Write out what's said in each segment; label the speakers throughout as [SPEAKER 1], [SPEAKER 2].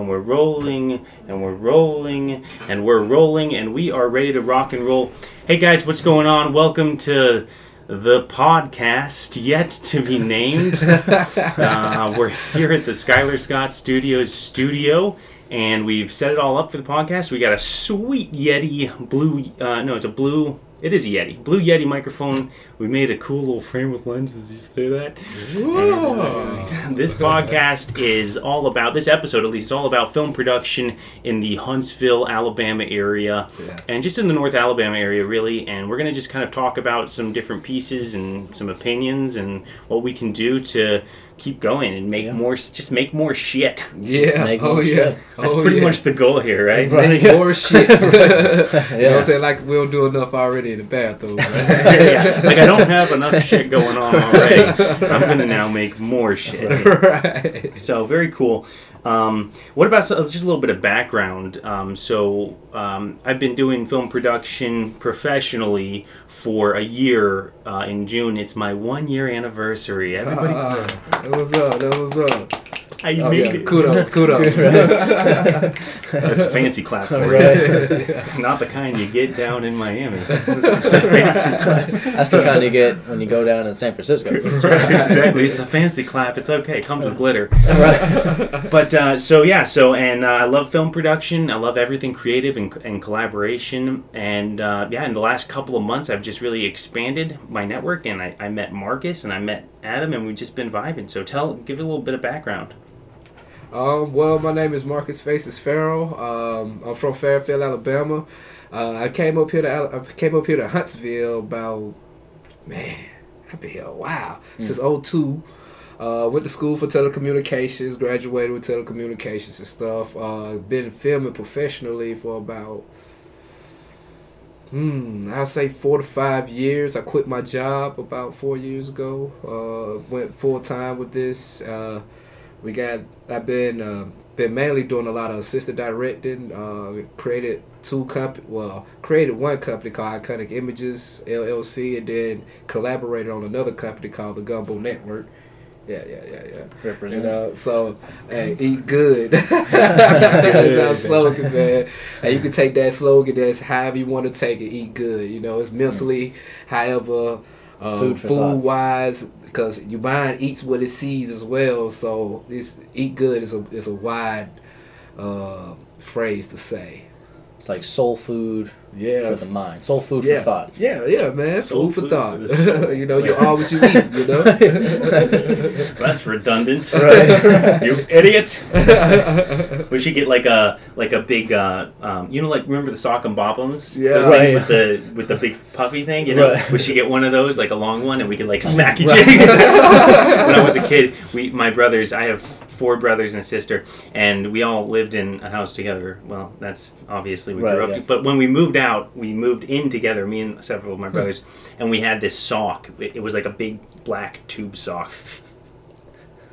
[SPEAKER 1] and we're rolling and we're rolling and we're rolling and we are ready to rock and roll. Hey guys, what's going on? Welcome to the podcast yet to be named. uh, we're here at the Skylar Scott Studios studio and we've set it all up for the podcast. We got a sweet Yeti blue, uh, no, it's a blue it is a Yeti. Blue Yeti microphone. We made a cool little frame with lenses. You say that? This podcast is all about, this episode at least, is all about film production in the Huntsville, Alabama area.
[SPEAKER 2] Yeah.
[SPEAKER 1] And just in the North Alabama area, really. And we're going to just kind of talk about some different pieces and some opinions and what we can do to keep going and make
[SPEAKER 3] Yeah.
[SPEAKER 1] more, just make more shit.
[SPEAKER 2] Yeah.
[SPEAKER 3] Make
[SPEAKER 2] oh
[SPEAKER 3] more
[SPEAKER 2] yeah.
[SPEAKER 3] shit.
[SPEAKER 1] That's
[SPEAKER 2] oh,
[SPEAKER 1] pretty
[SPEAKER 2] yeah.
[SPEAKER 1] much the goal here, right?
[SPEAKER 3] Right.
[SPEAKER 2] Make more shit. you know what
[SPEAKER 3] Yeah.
[SPEAKER 2] I'm saying? Like we don't do enough already in the bathroom. Right?
[SPEAKER 1] yeah. Like I don't have enough shit going on already. I'm gonna now make more shit.
[SPEAKER 2] right.
[SPEAKER 1] So very cool. Um, what about so, just a little bit of background? Um, so um, I've been doing film production professionally for a year. Uh, in June, it's my one year anniversary. Everybody,
[SPEAKER 2] Uh, that was up. That was up.
[SPEAKER 1] I
[SPEAKER 2] Oh,
[SPEAKER 1] made
[SPEAKER 2] yeah.
[SPEAKER 1] it.
[SPEAKER 2] Kudos. Kudos.
[SPEAKER 1] That's a fancy clap for you. Not the kind you get down in Miami. the fancy clap.
[SPEAKER 3] That's the kind you get when you go down in San Francisco.
[SPEAKER 1] That's right, exactly. It's a fancy clap. It's okay. It comes with glitter.
[SPEAKER 3] right.
[SPEAKER 1] But uh, so yeah, so and uh, I love film production. I love everything creative and, and collaboration. And uh, yeah, in the last couple of months, I've just really expanded my network. And I, I met Marcus and I met Adam, and we've just been vibing. So tell, give it a little bit of background.
[SPEAKER 2] Um, well, my name is Marcus Faces Farrell. Um, I'm from Fairfield, Alabama. Uh, I came up here to Al- I came up here to Huntsville about man, I've been here a while since '02. Uh, went to school for telecommunications, graduated with telecommunications and stuff. Uh, been filming professionally for about Hmm, I'll say four to five years. I quit my job about four years ago. Uh, went full time with this. Uh, we got. I've been uh, been mainly doing a lot of assistant directing. Uh, created two company. Well, created one company called Iconic Images LLC, and then collaborated on another company called the Gumbo Network. Yeah, yeah, yeah, yeah. You know, so hey, eat good. that's our slogan, man. And you can take that slogan that's however you want to take it. Eat good. You know, it's mentally, however, uh,
[SPEAKER 3] food,
[SPEAKER 2] food wise, because your mind eats what it sees as well. So this eat good is a is a wide uh, phrase to say.
[SPEAKER 3] It's like soul food
[SPEAKER 2] Yeah.
[SPEAKER 3] for the mind. Soul food
[SPEAKER 2] yeah,
[SPEAKER 3] for thought.
[SPEAKER 2] yeah, yeah, man.
[SPEAKER 1] Soul
[SPEAKER 2] food for thought.
[SPEAKER 1] for soul.
[SPEAKER 2] you know, you're all what you eat. You know.
[SPEAKER 1] That's redundant.
[SPEAKER 3] Right.
[SPEAKER 1] you idiot. we should get like a like a big uh, um, you know like remember the sock and bobbums
[SPEAKER 2] Yeah.
[SPEAKER 1] those
[SPEAKER 3] Right.
[SPEAKER 1] things with the with the big puffy thing you know
[SPEAKER 3] Right.
[SPEAKER 1] we should get one of those like a long one and we could like smack each
[SPEAKER 3] Right.
[SPEAKER 1] other when I was a kid we my brothers I have four brothers and a sister and we all lived in a house together well that's obviously we
[SPEAKER 3] Right,
[SPEAKER 1] grew up
[SPEAKER 3] yeah.
[SPEAKER 1] but when we moved out we moved in together me and several of my hmm. brothers and we had this sock. It, it was like a big black tube sock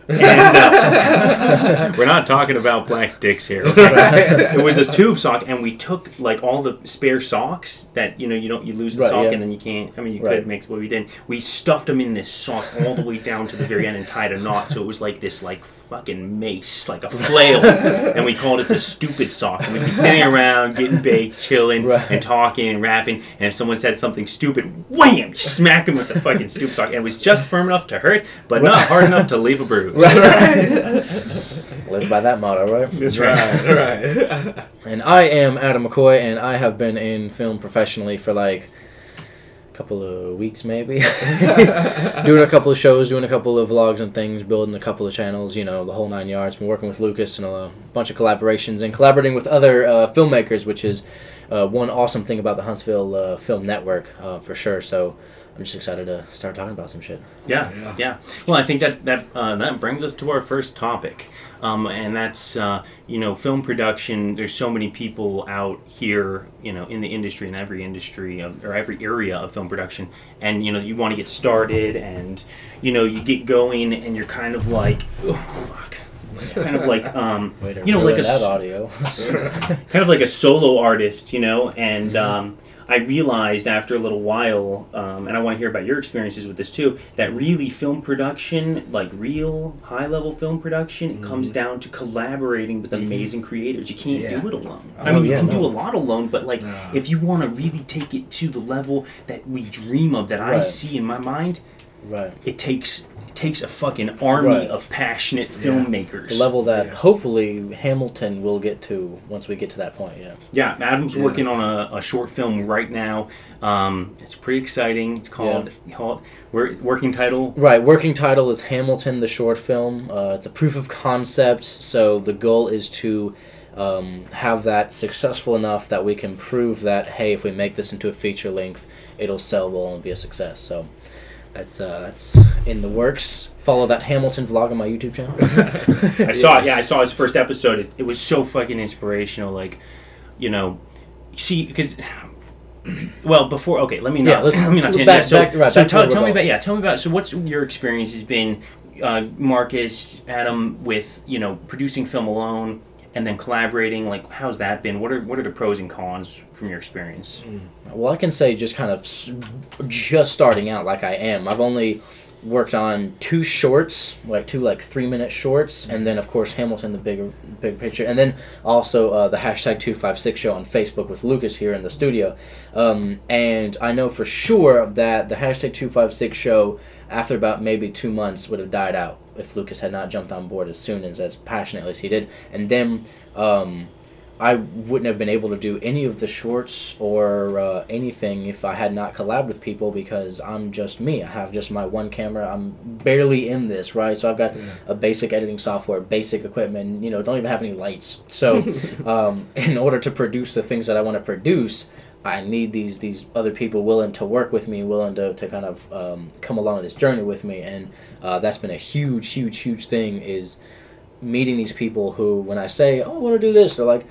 [SPEAKER 1] and, uh, we're not talking about black dicks here. okay? it was this tube sock, and we took like all the spare socks that you know you don't you lose the
[SPEAKER 3] Right,
[SPEAKER 1] sock
[SPEAKER 3] yeah.
[SPEAKER 1] and then you can't. I mean, you
[SPEAKER 3] Right.
[SPEAKER 1] could mix, but we didn't. We stuffed them in this sock all the way down to the very end and tied a knot, so it was like this like fucking mace, like a flail, and we called it the stupid sock. And we'd be sitting around getting baked, chilling,
[SPEAKER 3] Right.
[SPEAKER 1] and talking and rapping, and if someone said something stupid, wham, you smack him with the fucking stupid sock, and it was just firm enough to hurt, but not hard enough to leave a bruise.
[SPEAKER 3] Live by that motto, right?
[SPEAKER 1] That's right.
[SPEAKER 2] right.
[SPEAKER 3] And I am Adam McCoy, and I have been in film professionally for like a couple of weeks, maybe. doing a couple of shows, doing a couple of vlogs and things, building a couple of channels, you know, the whole nine yards. Been working with Lucas and a bunch of collaborations and collaborating with other uh, filmmakers, which is uh, one awesome thing about the Huntsville uh, Film Network, uh, for sure. So I'm just excited to start talking about some shit.
[SPEAKER 1] Yeah,
[SPEAKER 2] Yeah.
[SPEAKER 1] yeah. Well, I think that that uh, that brings us to our first topic, um, and that's uh, you know film production. There's so many people out here, you know, in the industry, in every industry of, or every area of film production, and you know you want to get started, and you know you get going, and you're kind of like, oh fuck, kind of like um, you know like a
[SPEAKER 3] that audio.
[SPEAKER 1] kind of like a solo artist, you know, and um, I realized after a little while, um, and I want to hear about your experiences with this too, that really film production, like real high level film production, it comes down to collaborating with amazing creators. You can't
[SPEAKER 2] Yeah.
[SPEAKER 1] do it alone. I
[SPEAKER 3] Oh,
[SPEAKER 1] mean, you
[SPEAKER 3] yeah,
[SPEAKER 1] can do a lot alone, but like
[SPEAKER 2] Nah.
[SPEAKER 1] if you want to really take it to the level that we dream of, that I see in my mind,
[SPEAKER 3] Right.
[SPEAKER 1] it takes takes a fucking army
[SPEAKER 3] Right.
[SPEAKER 1] of passionate
[SPEAKER 2] Yeah.
[SPEAKER 1] filmmakers.
[SPEAKER 3] The level that
[SPEAKER 2] Yeah.
[SPEAKER 3] hopefully Hamilton will get to once we get to that point. Yeah.
[SPEAKER 1] Yeah, Adam's
[SPEAKER 2] Yeah.
[SPEAKER 1] working on a, a short film right now. Um, it's pretty exciting. It's called called wor- working title.
[SPEAKER 3] Right. Working title is Hamilton, the short film. Uh, it's a proof of concept. So the goal is to um, have that successful enough that we can prove that hey, if we make this into a feature length, it'll sell well and be a success. So that's uh, that's in the works. Follow that Hamilton vlog on my YouTube channel.
[SPEAKER 1] I saw it. yeah, I saw his first episode. It, it was so fucking inspirational. Like, you know, see because. Well, before okay, let me not
[SPEAKER 3] Yeah, let's-
[SPEAKER 1] let me not
[SPEAKER 3] back-
[SPEAKER 1] tangent. So,
[SPEAKER 3] back- right,
[SPEAKER 1] so
[SPEAKER 3] back
[SPEAKER 1] tell, tell me about yeah, tell me about so what's your experience has been, uh, Marcus, Adam, with you know producing film alone and then collaborating. Like, how's that been? What are what are the pros and cons from your experience?
[SPEAKER 3] Well, I can say just kind of just starting out like I am. I've only worked on two shorts, like two like three minute shorts, and then of course Hamilton, the big big picture, and then also uh, the hashtag two five six show on Facebook with Lucas here in the studio. Um, and I know for sure that the hashtag two five six show after about maybe two months would have died out if Lucas had not jumped on board as soon as as passionately as he did, and then. Um, I wouldn't have been able to do any of the shorts or uh, anything if I had not collabed with people because I'm just me. I have just my one camera. I'm barely in this, right? So I've got a basic editing software, basic equipment, you know, don't even have any lights. So um, in order to produce the things that I want to produce, I need these these other people willing to work with me, willing to, to kind of um, come along this journey with me, and uh, that's been a huge, huge, huge thing. Is meeting these people who, when I say, "Oh, I want to do this," they're like,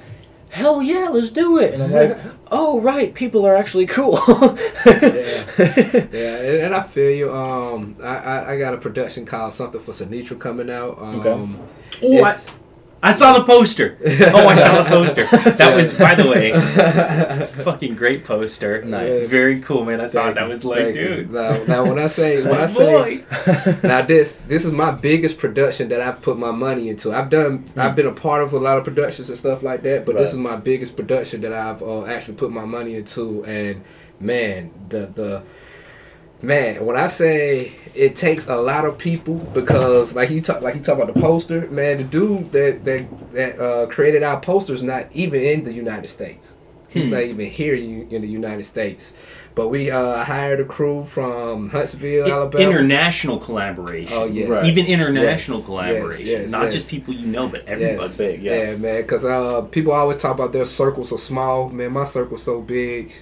[SPEAKER 3] "Hell yeah, let's do it!" And I'm like, "Oh, right, people are actually cool."
[SPEAKER 2] Yeah. Yeah, and, and I feel you. Um, I, I, I got a production called something for Sinitra coming out. Um,
[SPEAKER 3] Okay.
[SPEAKER 1] Oh, I,
[SPEAKER 2] it's-
[SPEAKER 1] I saw the poster. Oh, I saw the poster. That was, by the way, fucking great poster.
[SPEAKER 3] Nice.
[SPEAKER 1] Very cool, man. I saw it. That was like, dude.
[SPEAKER 2] Now, now when I say when I say now this this is my biggest production that I've put my money into. I've done I've been a part of a lot of productions and stuff like that, but this is my biggest production that I've uh, actually put my money into. And man, the the man when I say it takes a lot of people because like you talk like you talk about the poster, man, the dude that that that uh, created our poster is not even in the United States. He's
[SPEAKER 3] Hmm.
[SPEAKER 2] not even here in in the United States. But we uh, hired a crew from Huntsville, Alabama.
[SPEAKER 1] International collaboration.
[SPEAKER 2] Oh, yes.
[SPEAKER 3] Right.
[SPEAKER 1] Even international
[SPEAKER 2] Yes,
[SPEAKER 1] collaboration.
[SPEAKER 2] yes, yes,
[SPEAKER 1] Not
[SPEAKER 2] yes.
[SPEAKER 1] just people you know, but everybody.
[SPEAKER 2] Yes.
[SPEAKER 3] big, yeah.
[SPEAKER 2] man. Because uh, people always talk about their circles are small. Man, my circle's so big.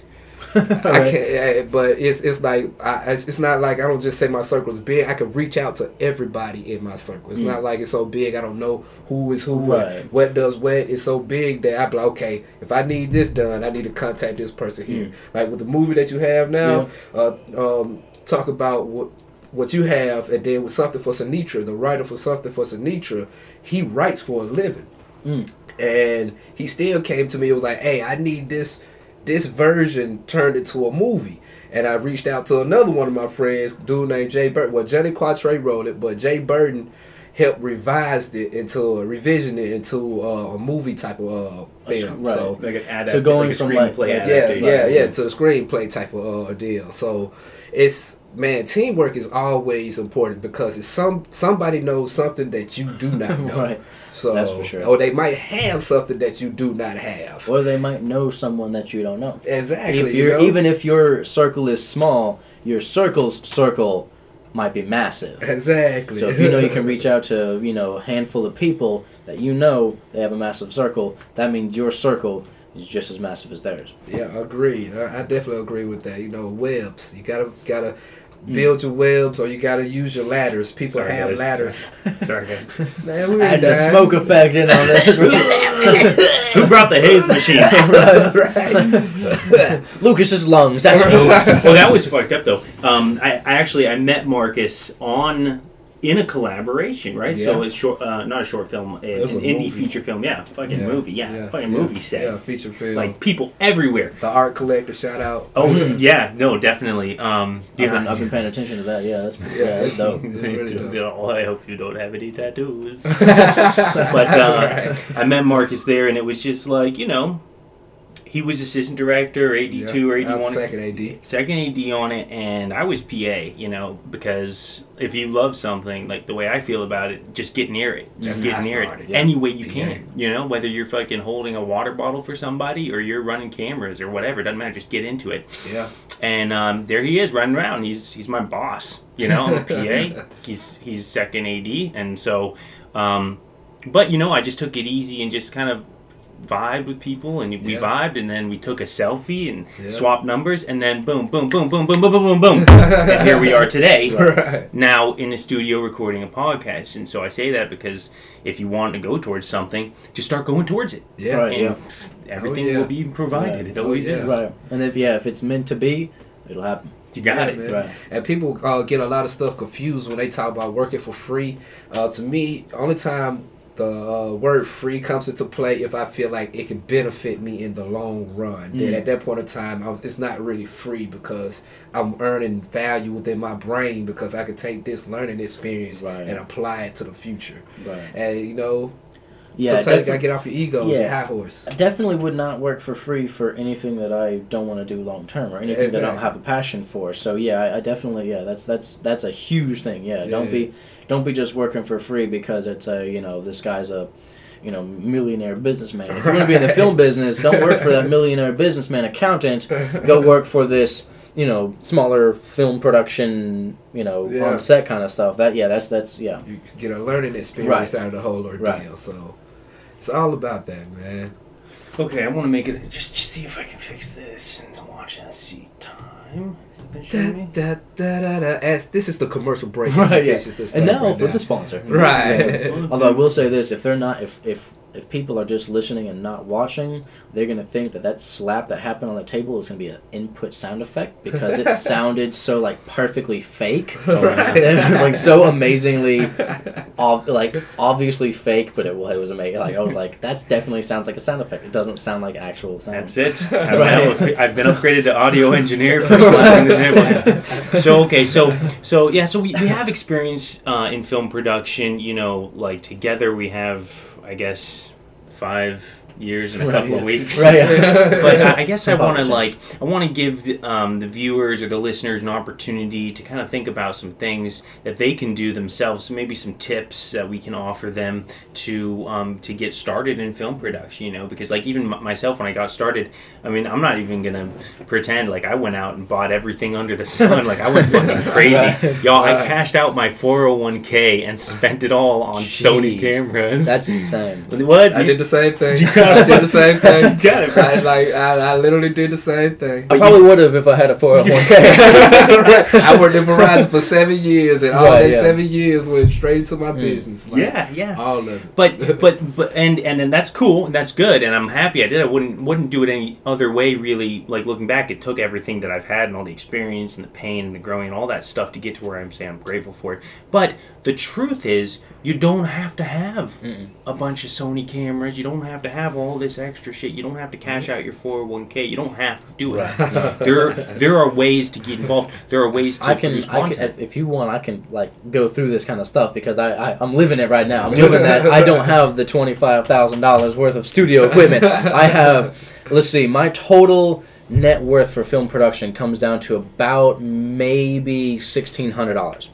[SPEAKER 2] I can't. yeah, But it's it's like I, it's, not like I don't just say my circle is big. I can reach out to everybody in my circle. It's not like it's so big. I don't know who is who.
[SPEAKER 3] Right.
[SPEAKER 2] What does what? It's so big that I be like, okay, if I need this done, I need to contact this person here. Like with the movie that you have now, uh, um, talk about what what you have, and then with something for Sinitra, the writer for something for Sinitra, he writes for a living,
[SPEAKER 3] Mm.
[SPEAKER 2] and he still came to me and was like, "Hey, I need this this version turned into a movie." And I reached out to another one of my friends, dude named Jay Burton. Well, Johnny Quatre wrote it, but Jay Burton helped revised it into a revision it into uh, a movie type of uh, film.
[SPEAKER 3] right.
[SPEAKER 2] So
[SPEAKER 1] Like an
[SPEAKER 3] So going
[SPEAKER 1] like
[SPEAKER 3] from,
[SPEAKER 1] screenplay
[SPEAKER 3] like-
[SPEAKER 2] yeah,
[SPEAKER 1] adaptation.
[SPEAKER 2] yeah, yeah, to the screenplay type of uh, deal. So it's man, teamwork is always important because it's some somebody knows something that you do not know.
[SPEAKER 3] right.
[SPEAKER 2] So
[SPEAKER 3] That's for sure.
[SPEAKER 2] or they might have something that you do not have.
[SPEAKER 3] Or they might know someone that you don't know.
[SPEAKER 2] Exactly.
[SPEAKER 3] if
[SPEAKER 2] you
[SPEAKER 3] you're
[SPEAKER 2] know?
[SPEAKER 3] even if your circle is small, your circle's circle might be massive.
[SPEAKER 2] exactly.
[SPEAKER 3] So if you know you can reach out to you know a handful of people that you know they have a massive circle, that means your circle is just as massive as theirs.
[SPEAKER 2] Yeah, agreed. I, I definitely agree with that. You know, webs. You gotta gotta. Build your webs, or you gotta use your ladders. People
[SPEAKER 1] Sorry,
[SPEAKER 2] have
[SPEAKER 1] guys.
[SPEAKER 2] ladders.
[SPEAKER 1] Sorry, guys.
[SPEAKER 2] Man, we ain't
[SPEAKER 3] Add the smoke effect in on that.
[SPEAKER 1] Who brought the haze machine?
[SPEAKER 2] right.
[SPEAKER 3] Lucas's lungs. That's
[SPEAKER 1] well, that was fucked up though. Um, I, I actually I met Marcus on in a collaboration, right? So it's short, uh, not a short film, a, an
[SPEAKER 2] a
[SPEAKER 1] indie
[SPEAKER 2] movie.
[SPEAKER 1] feature film. Yeah, fucking movie. Yeah, fucking
[SPEAKER 2] yeah,
[SPEAKER 1] movie set.
[SPEAKER 2] Yeah, feature film.
[SPEAKER 1] Like people everywhere.
[SPEAKER 2] the art collector, shout out.
[SPEAKER 1] Oh yeah, no, definitely. Um,
[SPEAKER 3] I've,
[SPEAKER 1] yeah.
[SPEAKER 3] been, I've been paying attention to that. Yeah, that's yeah,
[SPEAKER 2] Yeah,
[SPEAKER 3] that's dope.
[SPEAKER 2] It's really dope.
[SPEAKER 1] I hope you don't have any tattoos. but uh, I met Marcus there, and it was just like you know, he was assistant director, eighty two or eighty one.
[SPEAKER 2] second AD.
[SPEAKER 1] second AD on it, and I was PA, you know, because if you love something, like the way I feel about it, just get near it. Just get near
[SPEAKER 2] started,
[SPEAKER 1] it
[SPEAKER 2] yeah.
[SPEAKER 1] any way you
[SPEAKER 2] PA.
[SPEAKER 1] can, you know, whether you're fucking holding a water bottle for somebody or you're running cameras or whatever, doesn't matter. Just get into it.
[SPEAKER 2] Yeah.
[SPEAKER 1] And um, there he is running around. He's he's my boss, you know. I'm a PA. he's he's second AD, and so, um, but you know, I just took it easy and just kind of vibed with people and we
[SPEAKER 2] Yeah.
[SPEAKER 1] vibed and then we took a selfie and
[SPEAKER 2] Yeah.
[SPEAKER 1] swapped numbers and then boom boom boom boom boom boom boom boom boom and here we are today
[SPEAKER 2] Right.
[SPEAKER 1] now in the studio recording a podcast and so i say that because if you want to go towards something just start going towards it
[SPEAKER 2] Yeah.
[SPEAKER 3] Right.
[SPEAKER 1] and
[SPEAKER 3] yeah.
[SPEAKER 1] pff, everything
[SPEAKER 2] yeah.
[SPEAKER 1] will be provided
[SPEAKER 3] Right.
[SPEAKER 1] it always
[SPEAKER 2] Oh, yeah.
[SPEAKER 1] is
[SPEAKER 3] Right. And if yeah, if it's meant to be, it'll happen.
[SPEAKER 1] you got
[SPEAKER 2] Yeah,
[SPEAKER 1] it
[SPEAKER 2] man.
[SPEAKER 3] Right.
[SPEAKER 2] And people uh, get a lot of stuff confused when they talk about working for free. Uh, to me, only time the uh, word free comes into play if I feel like it could benefit me in the long run. Then
[SPEAKER 3] Mm.
[SPEAKER 2] at that point in time, I was, it's not really free because I'm earning value within my brain because I can take this learning experience
[SPEAKER 3] Right.
[SPEAKER 2] and apply it to the future.
[SPEAKER 3] Right.
[SPEAKER 2] And you know,
[SPEAKER 3] Yeah.
[SPEAKER 2] sometimes you gotta get off your ego,
[SPEAKER 3] Yeah.
[SPEAKER 2] your high horse.
[SPEAKER 3] I definitely would not work for free for anything that I don't want to do long term or anything that I don't have a passion for. So yeah, I, I definitely yeah, that's that's that's a huge thing. Yeah, don't be don't be just working for free because it's a you know this guy's a you know millionaire businessman. If you're gonna be in the film business, don't work for that millionaire businessman accountant. Go work for this you know smaller film production you know
[SPEAKER 2] Yeah.
[SPEAKER 3] on set kind of stuff. That yeah, that's that's yeah.
[SPEAKER 2] You get a learning experience out of the whole ordeal.
[SPEAKER 3] Right.
[SPEAKER 2] So it's all about that, man.
[SPEAKER 1] okay i want to make it just, just see if i can fix this and watch and see time Is it gonna show
[SPEAKER 2] Da, da, da, da, da. As, this is the commercial break.
[SPEAKER 3] Right, yeah.
[SPEAKER 2] this
[SPEAKER 3] And now
[SPEAKER 2] right
[SPEAKER 3] for
[SPEAKER 2] now.
[SPEAKER 3] the sponsor.
[SPEAKER 2] Right.
[SPEAKER 3] Although I will say this: if they're not, if if if people are just listening and not watching, they're gonna think that that slap that happened on the table is gonna be an input sound effect because it sounded so like perfectly fake.
[SPEAKER 2] Right.
[SPEAKER 3] it was like so amazingly, ob- like obviously fake, but it, wa- it was amazing. Like I was like, that definitely sounds like a sound effect. It doesn't sound like actual sound.
[SPEAKER 1] That's it. I'm
[SPEAKER 3] Right.
[SPEAKER 1] now a fi- I've been upgraded to audio engineer for slapping the table. So okay, so so yeah, so we, we have experience uh, in film production. You know, like together we have, I guess, five years and a
[SPEAKER 3] Right,
[SPEAKER 1] couple
[SPEAKER 3] yeah.
[SPEAKER 1] of weeks.
[SPEAKER 3] Right.
[SPEAKER 1] but I, I guess I want to like I want to give the, um, the viewers or the listeners an opportunity to kind of think about some things that they can do themselves. Maybe some tips that we can offer them to um, to get started in film production. You know, because like even m- myself when I got started, I mean I'm not even gonna pretend like I went out and bought everything under the sun. Like I went fucking crazy,
[SPEAKER 3] Right.
[SPEAKER 1] y'all. I cashed out my 401k and spent it all on Sony cameras.
[SPEAKER 3] That's insane.
[SPEAKER 1] what
[SPEAKER 2] I
[SPEAKER 1] You-
[SPEAKER 2] did the same thing.
[SPEAKER 1] You
[SPEAKER 2] I did the same thing.
[SPEAKER 1] You got it, bro.
[SPEAKER 2] I, like I, I literally did the same thing.
[SPEAKER 3] I probably would have if I had a 401k.
[SPEAKER 2] I worked in Verizon for seven years, and all
[SPEAKER 3] Right,
[SPEAKER 2] that
[SPEAKER 3] yeah.
[SPEAKER 2] seven years went straight into my mm. business. Like,
[SPEAKER 1] yeah, yeah.
[SPEAKER 2] all of it.
[SPEAKER 1] but but but and and and that's cool and that's good and I'm happy I did I wouldn't wouldn't do it any other way really like looking back it took everything that I've had and all the experience and the pain and the growing and all that stuff to get to where I'm saying I'm grateful for it but the truth is you don't have to have a bunch of Sony cameras you don't have to have all this extra shit you don't have to cash out your 401k you don't have to do it there there are ways to get involved there are ways to
[SPEAKER 3] I can,
[SPEAKER 1] produce
[SPEAKER 3] I can, if you want, I can like go through this kind of stuff because I, I I'm living it right now. I'm living that. I don't have the twenty five thousand dollars worth of studio equipment. I have, let's see, my total net worth for film production comes down to about maybe sixteen hundred dollars,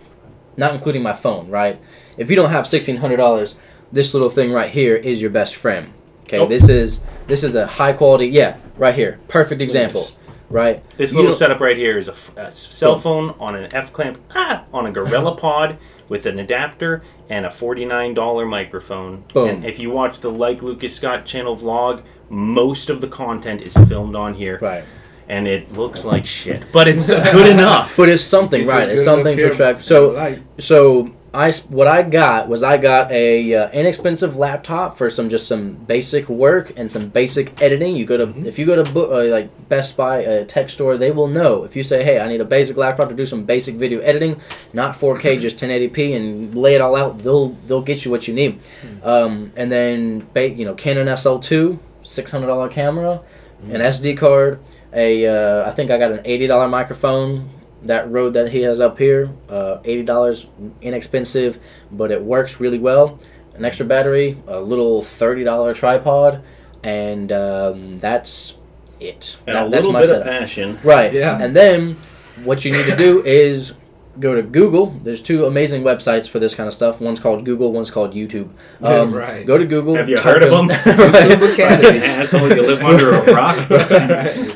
[SPEAKER 3] not including my phone. Right? If you don't have sixteen hundred dollars, this little thing right here is your best friend. Okay,
[SPEAKER 1] Oh.
[SPEAKER 3] this is this is a high quality. Yeah, right here, perfect example. Right?
[SPEAKER 1] This
[SPEAKER 3] You
[SPEAKER 1] little setup right here is a, f- a cell phone on an F clamp ah, on a Gorilla Pod with an adapter and a $49 microphone.
[SPEAKER 3] Boom.
[SPEAKER 1] And if you watch the Like Lucas Scott channel vlog, most of the content is filmed on here.
[SPEAKER 3] Right.
[SPEAKER 1] And it looks like shit. But it's good enough.
[SPEAKER 3] But it's something,
[SPEAKER 2] It's
[SPEAKER 3] right? It's something to
[SPEAKER 2] enough
[SPEAKER 3] attract. So,
[SPEAKER 2] Like,
[SPEAKER 3] so I what I got was I got a uh, inexpensive laptop for some just some basic work and some basic editing. You go to
[SPEAKER 2] Mm-hmm.
[SPEAKER 3] if you go to bo- uh, like Best Buy, a tech store, they will know if you say, "Hey, I need a basic laptop to do some basic video editing, not 4K, just 1080p, and lay it all out." They'll they'll get you what you need.
[SPEAKER 2] Hmm.
[SPEAKER 3] Um, and then ba- you know Canon SL2, six hundred dollar camera,
[SPEAKER 2] Hmm.
[SPEAKER 3] an SD card, a uh, I think I got an eighty dollar microphone. That Rode that he has up here, uh, eighty dollars, inexpensive, but it works really well. An extra battery, a little thirty dollar tripod, and um, that's it.
[SPEAKER 1] And
[SPEAKER 3] That-
[SPEAKER 1] a
[SPEAKER 3] that's
[SPEAKER 1] little
[SPEAKER 3] my
[SPEAKER 1] bit
[SPEAKER 3] setup.
[SPEAKER 1] of passion.
[SPEAKER 3] Right.
[SPEAKER 2] Yeah.
[SPEAKER 3] And then what you need to do is go to Google. There's two amazing websites for this kind of stuff. One's called Google. One's called YouTube. Um,
[SPEAKER 2] Right.
[SPEAKER 3] Go to Google.
[SPEAKER 1] Have you
[SPEAKER 3] type
[SPEAKER 1] heard of them?
[SPEAKER 3] Right.
[SPEAKER 2] YouTube Academy.
[SPEAKER 1] Asshole, you live under a rock.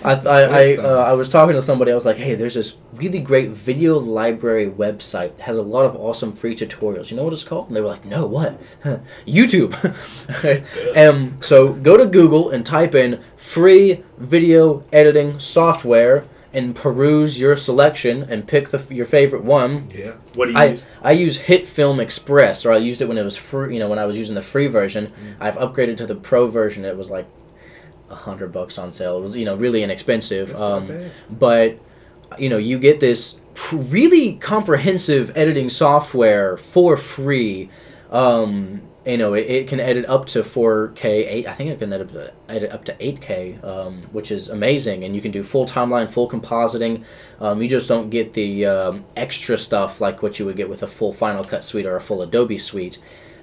[SPEAKER 3] I I, I, uh, I was talking to somebody. I was like, "Hey, there's this really great video library website. It has a lot of awesome free tutorials. You know what it's called?" And they were like, "No, what? YouTube." um, so go to Google and type in free video editing software and peruse your selection and pick the your favorite one.
[SPEAKER 2] Yeah.
[SPEAKER 1] What do you
[SPEAKER 3] I,
[SPEAKER 1] use?
[SPEAKER 3] I use HitFilm Express, or I used it when it was free. You know, when I was using the free version. I've upgraded to the pro version. It was like a hundred bucks on sale. It was you know really inexpensive.
[SPEAKER 2] That's not
[SPEAKER 3] Um,
[SPEAKER 2] bad.
[SPEAKER 3] but you know you get this pr- really comprehensive editing software for free. Um, you know, it, it can edit up to 4K, 8. I think it can edit, edit up to 8K, um, which is amazing. And you can do full timeline, full compositing. Um, you just don't get the um, extra stuff like what you would get with a full Final Cut suite or a full Adobe suite.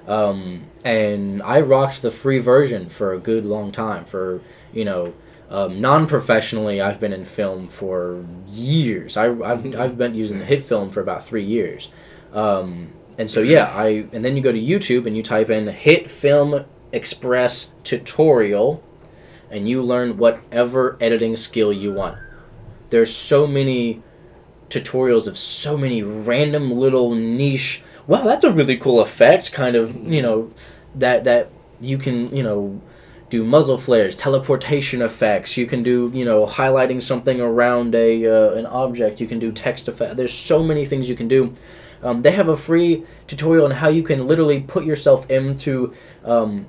[SPEAKER 3] Um, and I rocked the free version for a good long time. For, you know, um, non-professionally, I've been in film for years. I, I've, I've been using HitFilm for about three years. Um, and so yeah, I and then you go to YouTube and you type in hit film express tutorial, and you learn whatever editing skill you want. There's so many tutorials of so many random little niche. Wow, that's a really cool effect. Kind of you know that that you can you know do muzzle flares, teleportation effects. You can do you know highlighting something around a uh, an object. You can do text effect. There's so many things you can do. Um, they have a free tutorial on how you can literally put yourself into um,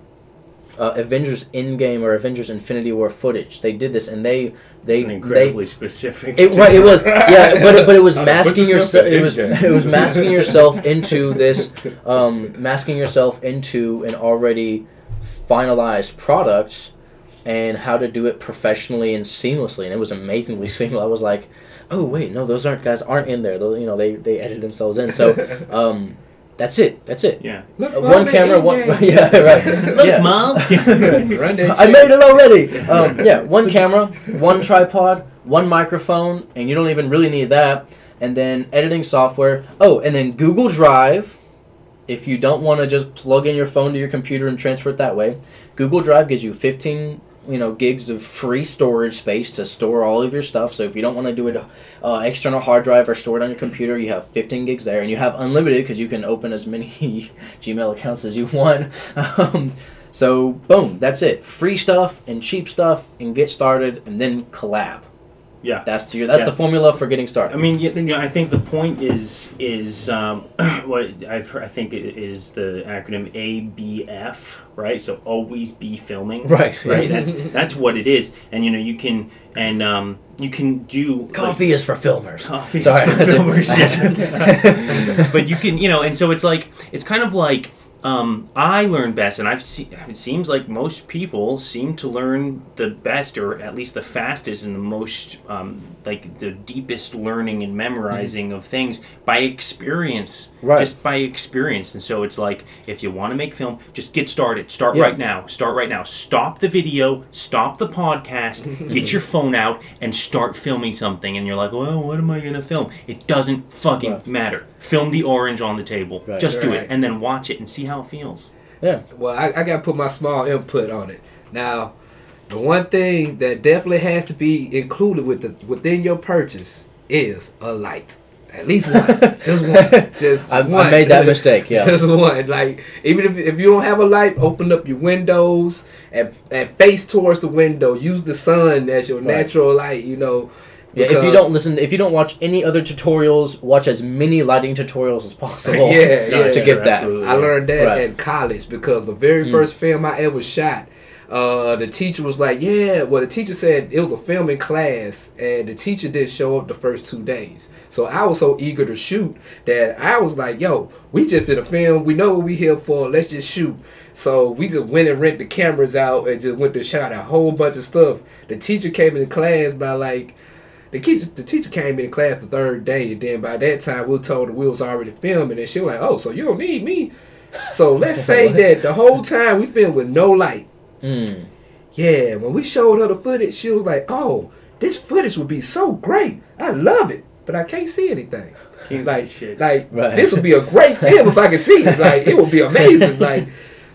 [SPEAKER 3] uh, Avengers Endgame or Avengers Infinity War footage. They did this, and they they
[SPEAKER 1] It's an
[SPEAKER 3] they
[SPEAKER 1] incredibly specific.
[SPEAKER 3] it, right, it was yeah, but it, but it was
[SPEAKER 1] How to put
[SPEAKER 3] masking
[SPEAKER 1] yourself
[SPEAKER 3] yourself. It was it was masking yourself into this, um, masking yourself into an already finalized product, and how to do it professionally and seamlessly. And it was amazingly seamless. I was like, oh wait, no, those aren't guys aren't in there. Those you know they they edited themselves in. So um, that's it. That's it.
[SPEAKER 1] Yeah.
[SPEAKER 2] Look,
[SPEAKER 3] Uh,
[SPEAKER 2] Mom,
[SPEAKER 3] one camera, one
[SPEAKER 2] games.
[SPEAKER 3] yeah, right.
[SPEAKER 1] Look,
[SPEAKER 3] yeah.
[SPEAKER 1] mom.
[SPEAKER 3] I made it already. Um, yeah, one camera, one tripod, one microphone, and you don't even really need that. And then editing software. Oh, and then Google Drive. If you don't want to just plug in your phone to your computer and transfer it that way, Google Drive gives you 15 you know gigs of free storage space to store all of your stuff. So if you don't want to do it uh, external hard drive or store it on your computer, you have 15 gigs there, and you have unlimited because you can open as many Gmail accounts as you want. Um, so boom, that's it. Free stuff and cheap stuff, and get started, and then collab.
[SPEAKER 1] Yeah.
[SPEAKER 3] That's your that's
[SPEAKER 1] Yeah.
[SPEAKER 3] the formula for getting started.
[SPEAKER 1] I mean, you you know, I think the point is is um, what I've heard, I think it is the acronym ABF, right? So always be filming,
[SPEAKER 3] Right.
[SPEAKER 1] Right. That's that's what it is, and you know you can and um, you can do like,
[SPEAKER 3] Coffee is for filmers.
[SPEAKER 1] coffee is
[SPEAKER 3] Sorry.
[SPEAKER 1] for filmers, yeah. but you can, you know, and so it's like it's kind of like um, I learn best, and I've seen. It seems like most people seem to learn the best, or at least the fastest, and the most um, like the deepest learning and memorizing of things by experience,
[SPEAKER 3] Right.
[SPEAKER 1] just by experience. And so it's like if you want to make film, just get started. Start
[SPEAKER 3] Yeah.
[SPEAKER 1] right now. Start right now. Stop the video. Stop the podcast. get your phone out and start filming something. And you're like, well, what am I gonna film? It doesn't fucking
[SPEAKER 3] Right.
[SPEAKER 1] matter. Film the orange on the table.
[SPEAKER 3] Right.
[SPEAKER 1] Just do
[SPEAKER 2] Right.
[SPEAKER 1] it, and then watch it and see how it feels.
[SPEAKER 3] Yeah.
[SPEAKER 2] Well, I, I got to put my small input on it. Now, the one thing that definitely has to be included with the within your purchase is a light. At least one. Just one. Just
[SPEAKER 3] I,
[SPEAKER 2] one.
[SPEAKER 3] I made that mistake. Yeah.
[SPEAKER 2] Just one. Like even if, if you don't have a light, open up your windows and, and face towards the window. Use the sun as your
[SPEAKER 3] Right.
[SPEAKER 2] natural light. You know,
[SPEAKER 3] Yeah, if you don't listen, if you don't watch any other tutorials, watch as many lighting tutorials as possible.
[SPEAKER 2] Yeah, yeah.
[SPEAKER 3] to
[SPEAKER 1] sure,
[SPEAKER 3] get that.
[SPEAKER 1] absolutely.
[SPEAKER 2] I learned that
[SPEAKER 3] Right.
[SPEAKER 2] in college because the very first film I ever shot, uh, the teacher was like, "Yeah." Well, the teacher said it was a filming class, and the teacher didn't show up the first two days. So I was so eager to shoot that I was like, "Yo, we just in a film. We know what we here for. Let's just shoot." So we just went and rent the cameras out and just went to shot a whole bunch of stuff. The teacher came into class by like. The teacher, the teacher came in class the third day, and then by that time we were told that we was already filming, and she was like, "Oh, so you don't need me." So let's say that the whole time we filmed with no light.
[SPEAKER 3] Mm.
[SPEAKER 2] Yeah, when we showed her the footage, she was like, "Oh, this footage would be so great. I love it, but I can't see anything.
[SPEAKER 1] Can't see
[SPEAKER 2] like,
[SPEAKER 1] shit.
[SPEAKER 2] like
[SPEAKER 3] Right.
[SPEAKER 2] this would be a great film if I could see it. Like, it would be amazing. Like,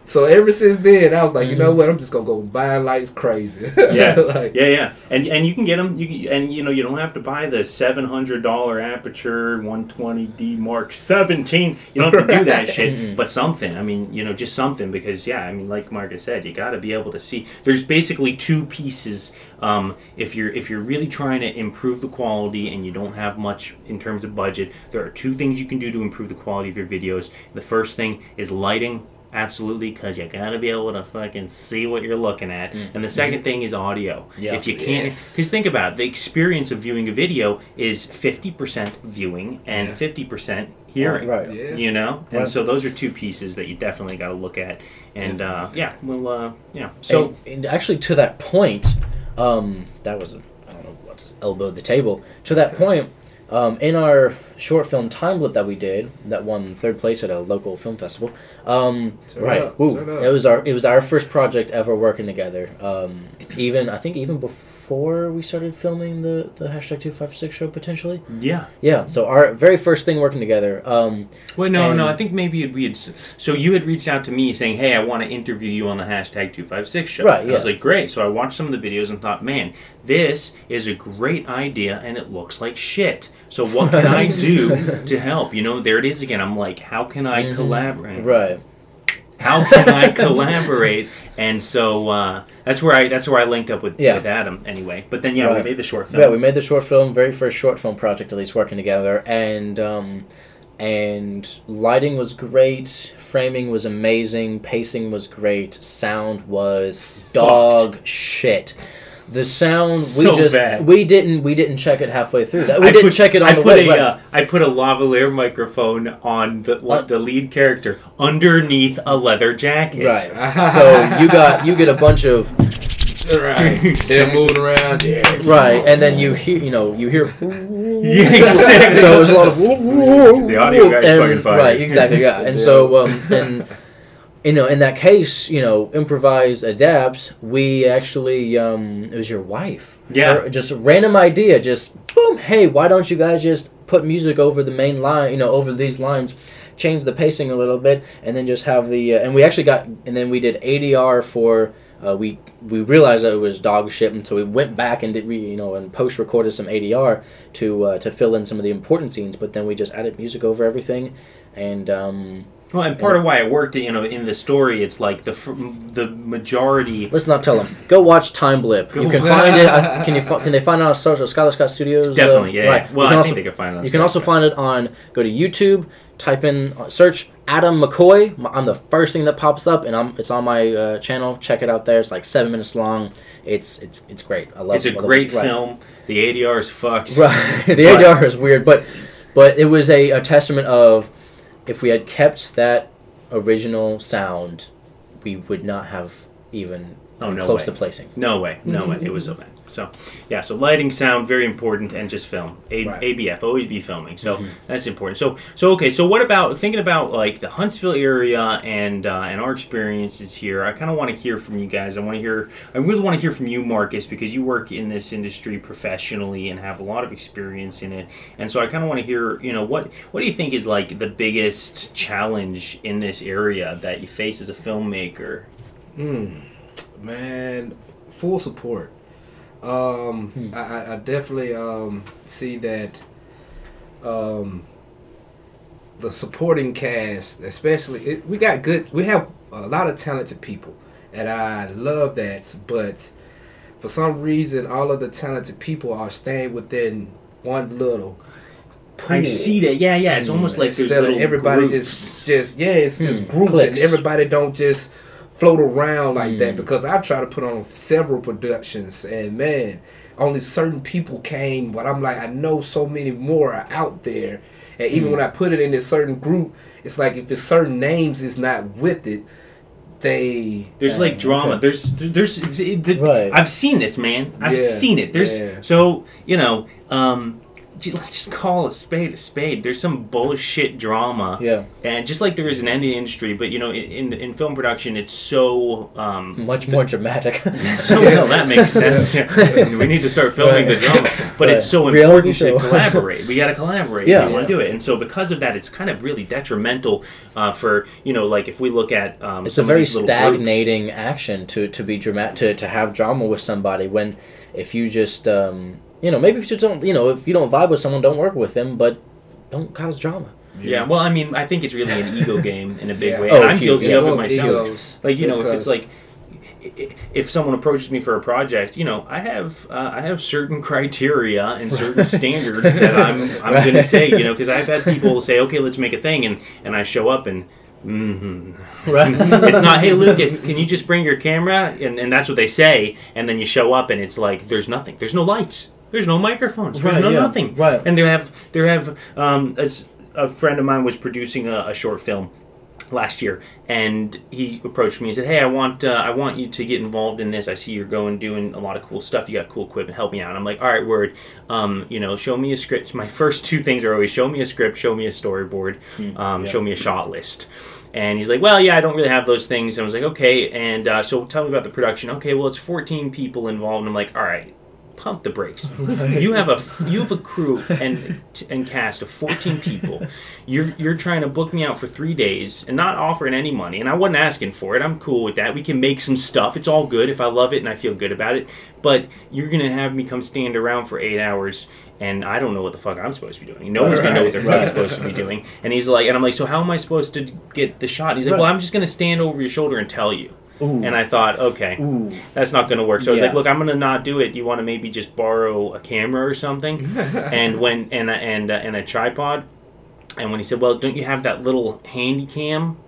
[SPEAKER 2] so ever since then, I was like, you know what? I'm just gonna go buying lights crazy.
[SPEAKER 1] yeah,
[SPEAKER 2] like,
[SPEAKER 1] yeah, yeah, and and you can get them. You can, and you know you don't have to buy the seven hundred dollar Aputure one twenty D Mark seventeen. You don't have to do that shit, but something. I mean, you know, just something because yeah, I mean, like Marcus said, you got to be able to see. There's basically two pieces. Um, if you're if you're really trying to improve the quality and you don't have much in terms of budget, there are two things you can do to improve the quality of your videos. The first thing is lighting. Absolutely, because you gotta be able to fucking see what you're looking at. And the second thing is audio.
[SPEAKER 3] Yeah.
[SPEAKER 1] If you can't,
[SPEAKER 2] Yes.
[SPEAKER 1] because think about it, the experience of viewing a video is 50% viewing and
[SPEAKER 2] Yeah.
[SPEAKER 1] 50% hearing.
[SPEAKER 3] Right.
[SPEAKER 2] Yeah.
[SPEAKER 1] You know, and
[SPEAKER 3] Right.
[SPEAKER 1] so those are two pieces that you definitely got to look at. And uh, yeah, well, uh, yeah. So
[SPEAKER 3] and, and actually, to that point, um, that was I don't know what just elbowed the table. To that point, um, in our short film time blip that we did, that won third place at a local film festival. Um, right,
[SPEAKER 2] up, up.
[SPEAKER 3] it was our it was our first project ever working together. Um, even I think even before we started filming the the hashtag two five six show potentially.
[SPEAKER 1] yeah.
[SPEAKER 3] Yeah, so our very first thing working together. Um,
[SPEAKER 1] Well, no, no. I think maybe we had. So you had reached out to me saying, "Hey, I want to interview you on the hashtag two five six show."
[SPEAKER 3] Right,
[SPEAKER 1] And I was like, "Great." So I watched some of the videos and thought, "Man, this is a great idea, and it looks like shit." So what can I do to help? You know, there it is again. I'm like, how can I
[SPEAKER 3] Mhm.
[SPEAKER 1] collaborate?
[SPEAKER 3] right.
[SPEAKER 1] How can I collaborate? And so uh, that's where I that's where I linked up with
[SPEAKER 3] Yeah.
[SPEAKER 1] with Adam anyway. But then yeah, we made the short film.
[SPEAKER 3] Yeah, we made the short film, very first short film project, at least working together, and um, and lighting was great, framing was amazing, pacing was great, sound was dog shit. The sound
[SPEAKER 1] So
[SPEAKER 3] we just
[SPEAKER 1] bad.
[SPEAKER 3] we didn't we didn't check it halfway through. We
[SPEAKER 1] I
[SPEAKER 3] didn't
[SPEAKER 1] put-
[SPEAKER 3] check it on
[SPEAKER 1] I
[SPEAKER 3] the
[SPEAKER 1] put
[SPEAKER 3] way.
[SPEAKER 1] a,
[SPEAKER 3] right.
[SPEAKER 1] uh, I put a lavalier microphone on the
[SPEAKER 3] Uh,
[SPEAKER 1] the lead character underneath a leather jacket.
[SPEAKER 3] Right. so you got you get a bunch of
[SPEAKER 2] right. They're moving around. Yeah.
[SPEAKER 3] right, and then you hear you know you hear
[SPEAKER 1] Yeah, exactly.
[SPEAKER 3] so it was a lot of the
[SPEAKER 1] audio guy's
[SPEAKER 3] and,
[SPEAKER 1] fucking fire.
[SPEAKER 3] Right, exactly, yeah. And so um and you know, in that case, you know, improvise, adapt. We actually, um, it was your wife.
[SPEAKER 1] Yeah.
[SPEAKER 3] Or just a random idea. Just boom. Hey, why don't you guys just put music over the main line? You know, over these lines, change the pacing a little bit, and then just have the. Uh, and we actually got, and then we did ADR for. Uh, we we realized that it was dog shit, and so we went back and did re, you know and post recorded some ADR to uh, to fill in some of the important scenes. But then we just added music over everything, and um,
[SPEAKER 1] Well, and part of why it worked, you know, in the story, it's like the the majority.
[SPEAKER 3] let's not tell them. Go watch Time Blip.
[SPEAKER 1] Go
[SPEAKER 3] you can find it. I, can you fi- can they find it on social Skylar Scott Studios? uh,
[SPEAKER 1] Definitely, yeah.
[SPEAKER 3] right.
[SPEAKER 1] yeah. Well,
[SPEAKER 3] can
[SPEAKER 1] I
[SPEAKER 3] also
[SPEAKER 1] think they could find it. On
[SPEAKER 3] you can also find it on go to YouTube, type in uh, search Adam McCoy. I'm the first thing that pops up, and I'm it's on my uh, channel. Check it out there. It's like seven minutes long. It's it's it's great. I love. It.
[SPEAKER 1] It's a great
[SPEAKER 3] it. Right.
[SPEAKER 1] film. The ADR is fucked.
[SPEAKER 3] Right. the ADR is weird, but but it was a, a testament of if we had kept that original sound, we would not have even
[SPEAKER 1] Oh, no
[SPEAKER 3] close
[SPEAKER 1] way.
[SPEAKER 3] to placing.
[SPEAKER 1] No way, no way. It was mm-hmm. so bad. So, yeah. So lighting, sound, very important, and just film. A-
[SPEAKER 3] Right.
[SPEAKER 1] ABF, always be filming. So
[SPEAKER 3] Mhm.
[SPEAKER 1] that's important. So, so okay. So what about thinking about like the Huntsville area and uh, and our experiences here? I kind of want to hear from you guys. I want to hear. I really want to hear from you, Marcus, because you work in this industry professionally and have a lot of experience in it. And so I kind of want to hear. You know, what what do you think is like the biggest challenge in this area that you face as a filmmaker?
[SPEAKER 2] Mm, man, full support. Um,
[SPEAKER 3] Hmm.
[SPEAKER 2] I, I, definitely um, see that um, the supporting cast, especially, it, we got good. We have a lot of talented people, and I love that. But for some reason, all of the talented people are staying within one little.
[SPEAKER 1] I see that. Yeah, yeah. It's almost like
[SPEAKER 2] Instead of everybody
[SPEAKER 1] groups.
[SPEAKER 2] just just yeah, it's just
[SPEAKER 3] Hmm,
[SPEAKER 2] groups and everybody don't just float around like
[SPEAKER 3] Hmm.
[SPEAKER 2] that because I've tried to put on several productions and man, only certain people came, but I'm like I know so many more are out there. And even when I put it in a certain group, it's like if it's certain names is not with it, they
[SPEAKER 1] There's
[SPEAKER 3] Uh,
[SPEAKER 1] like drama.
[SPEAKER 3] okay.
[SPEAKER 1] There's there's it's- it, the,
[SPEAKER 3] Right.
[SPEAKER 1] I've seen this, man. I've
[SPEAKER 2] Yeah,
[SPEAKER 1] seen it. There's
[SPEAKER 2] yeah.
[SPEAKER 1] so you know. um j- Let's just call a spade a spade. There's some bullshit drama,
[SPEAKER 3] Yeah.
[SPEAKER 1] and just like there is in any industry, but you know, in in, in film production, it's so um,
[SPEAKER 3] Much more dramatic.
[SPEAKER 1] so well, that makes sense. we need to start filming the drama, but it's so important to collaborate. We got to collaborate
[SPEAKER 3] Yeah.
[SPEAKER 1] if you want to do it, and so because of that, it's kind of really detrimental uh, for you know, like if we look at um,
[SPEAKER 3] it's a very
[SPEAKER 1] little groups.
[SPEAKER 3] stagnating action to to be dramatic to, to have drama with somebody when if you just um, you know maybe if you don't you know if you don't vibe with someone don't work with them but don't cause drama
[SPEAKER 1] Yeah, well, I mean, I think it's really an ego game in a big
[SPEAKER 2] Yeah.
[SPEAKER 1] way.
[SPEAKER 3] Oh,
[SPEAKER 1] I'm
[SPEAKER 3] huge,
[SPEAKER 1] guilty
[SPEAKER 3] yeah.
[SPEAKER 1] of it myself.
[SPEAKER 2] egos,
[SPEAKER 1] Like you know, if it's like i- i- if someone approaches me for a project, you know, I have uh, I have certain criteria and certain standards that I'm I'm
[SPEAKER 3] Right.
[SPEAKER 1] gonna say, you know, because I've had people say, okay, let's make a thing, and and I show up and. Mm-hmm.
[SPEAKER 3] Right.
[SPEAKER 1] it's not, hey Lucas, can you just bring your camera? And, and that's what they say. And then you show up and it's like, there's nothing. There's no lights. There's no microphones. There's
[SPEAKER 3] Right,
[SPEAKER 1] no
[SPEAKER 3] yeah,
[SPEAKER 1] nothing.
[SPEAKER 3] right.
[SPEAKER 1] And they have, they have, um, it's, a friend of mine was producing a, a short film last year, and he approached me and said, "Hey, I want uh, I want you to get involved in this. I see you're going doing a lot of cool stuff. You got cool equipment. Help me out." And I'm like, "All right, word. Um, you know, show me a script. My first two things are always show me a script, show me a storyboard, um,
[SPEAKER 3] yeah.
[SPEAKER 1] show me a shot list." And he's like, "Well, yeah, I don't really have those things." And I was like, "Okay." And uh, so tell me about the production. Okay, well, it's 14 people involved. And I'm like, "All right." Pump the brakes. You have a you have a crew and and cast of 14 people. You're you're trying to book me out for three days and not offering any money. And I wasn't asking for it. I'm cool with that. We can make some stuff. It's all good if I love it and I feel good about it. But you're gonna have me come stand around for eight hours and I don't know what the fuck I'm supposed to be doing. No one's gonna know what they're
[SPEAKER 2] Right,
[SPEAKER 1] fucking supposed to be doing. And he's like, and I'm like, so how am I supposed to get the shot? And he's like,
[SPEAKER 3] Right.
[SPEAKER 1] well, I'm just gonna stand over your shoulder and tell you.
[SPEAKER 3] Ooh.
[SPEAKER 1] And I thought, okay,
[SPEAKER 3] Ooh.
[SPEAKER 1] that's not going to work. So I was like, look, I'm going to not do it. Do you want to maybe just borrow a camera or something? and when and a, and uh, and a tripod. And when he said, well, don't you have that little handy cam?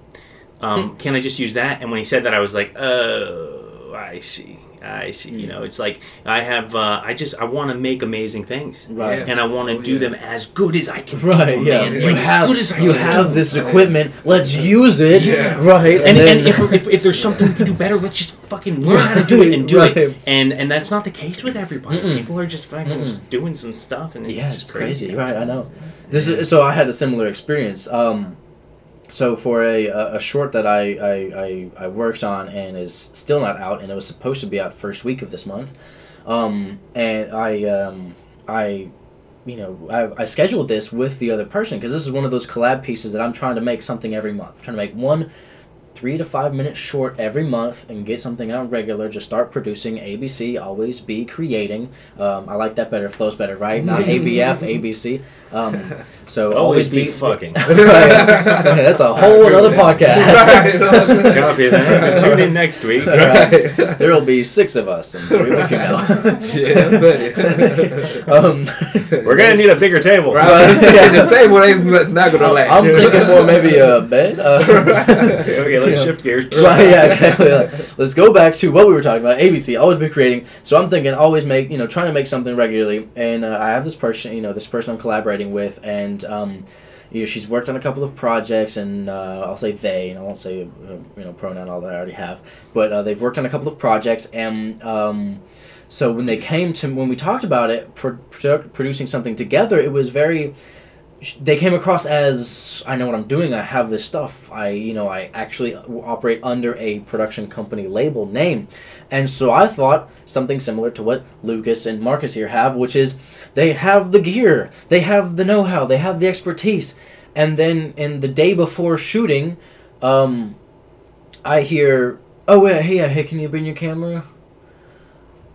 [SPEAKER 1] Um, can I just use that? And when he said that, I was like, oh, I see. I see. You know, it's like I have. Uh, I just I want to make amazing things,
[SPEAKER 3] Right.
[SPEAKER 2] Yeah.
[SPEAKER 1] and I want to
[SPEAKER 2] Oh,
[SPEAKER 1] do
[SPEAKER 2] yeah.
[SPEAKER 1] them as good as I can.
[SPEAKER 3] Right,
[SPEAKER 1] do,
[SPEAKER 3] yeah.
[SPEAKER 1] man.
[SPEAKER 3] You
[SPEAKER 1] Like, as
[SPEAKER 3] have
[SPEAKER 1] good as I
[SPEAKER 3] you
[SPEAKER 1] can
[SPEAKER 3] have
[SPEAKER 1] do.
[SPEAKER 3] this equipment. Let's use it.
[SPEAKER 2] Yeah.
[SPEAKER 3] Right.
[SPEAKER 1] and,
[SPEAKER 3] then-
[SPEAKER 1] and if, if, if there's something we can do better, let's just fucking learn how to do it and do
[SPEAKER 3] Right.
[SPEAKER 1] it. And and that's not the case with everybody.
[SPEAKER 3] Mm-mm.
[SPEAKER 1] People are just fucking
[SPEAKER 3] Mm-mm.
[SPEAKER 1] just doing some stuff, and it's
[SPEAKER 3] yeah,
[SPEAKER 1] just
[SPEAKER 3] it's crazy. Right, I know. This is so. I had a similar experience. Um, so for a, a, short that I, I, I, I worked on and is still not out, and it was supposed to be out first week of this month. Um, and I um, I you know I, I scheduled this with the other person because this is one of those collab pieces that I'm trying to make something every month. I'm trying to make one three to five minutes short every month and get something out regular. Just start producing. ABC, always be creating. Um, I like that better. Flows better, right? Not ABF, ABC. Um, so
[SPEAKER 1] Always be fucking.
[SPEAKER 3] That's a whole other podcast.
[SPEAKER 1] Copy that. Tune in next week.
[SPEAKER 3] Right. There will be six of us and three will be female.
[SPEAKER 2] yeah, buddy.
[SPEAKER 3] um,
[SPEAKER 1] We're gonna need a bigger table.
[SPEAKER 2] Right, I was gonna say, the table ain't not gonna last.
[SPEAKER 3] I'm thinking more maybe a bed. Uh,
[SPEAKER 1] okay, let's shift gears.
[SPEAKER 3] right, yeah, exactly. Like, let's go back to what we were talking about. ABC, always be creating. So I'm thinking, always make, you know, trying to make something regularly. And uh, I have this person, you know, this person I'm collaborating with, and um, you know, she's worked on a couple of projects, and uh, I'll say they, and I won't say, uh, you know, pronoun all that I already have, but uh, they've worked on a couple of projects, and um, so when they came to when we talked about it, pro- produ- producing something together, it was very they came across as I know what I'm doing. I have this stuff. I you know I actually operate under a production company label name, and so I thought something similar to what Lucas and Marcus here have, which is they have the gear, they have the know-how, they have the expertise, and then in the day before shooting, um, I hear, oh yeah, hey, yeah, hey, can you bring your camera?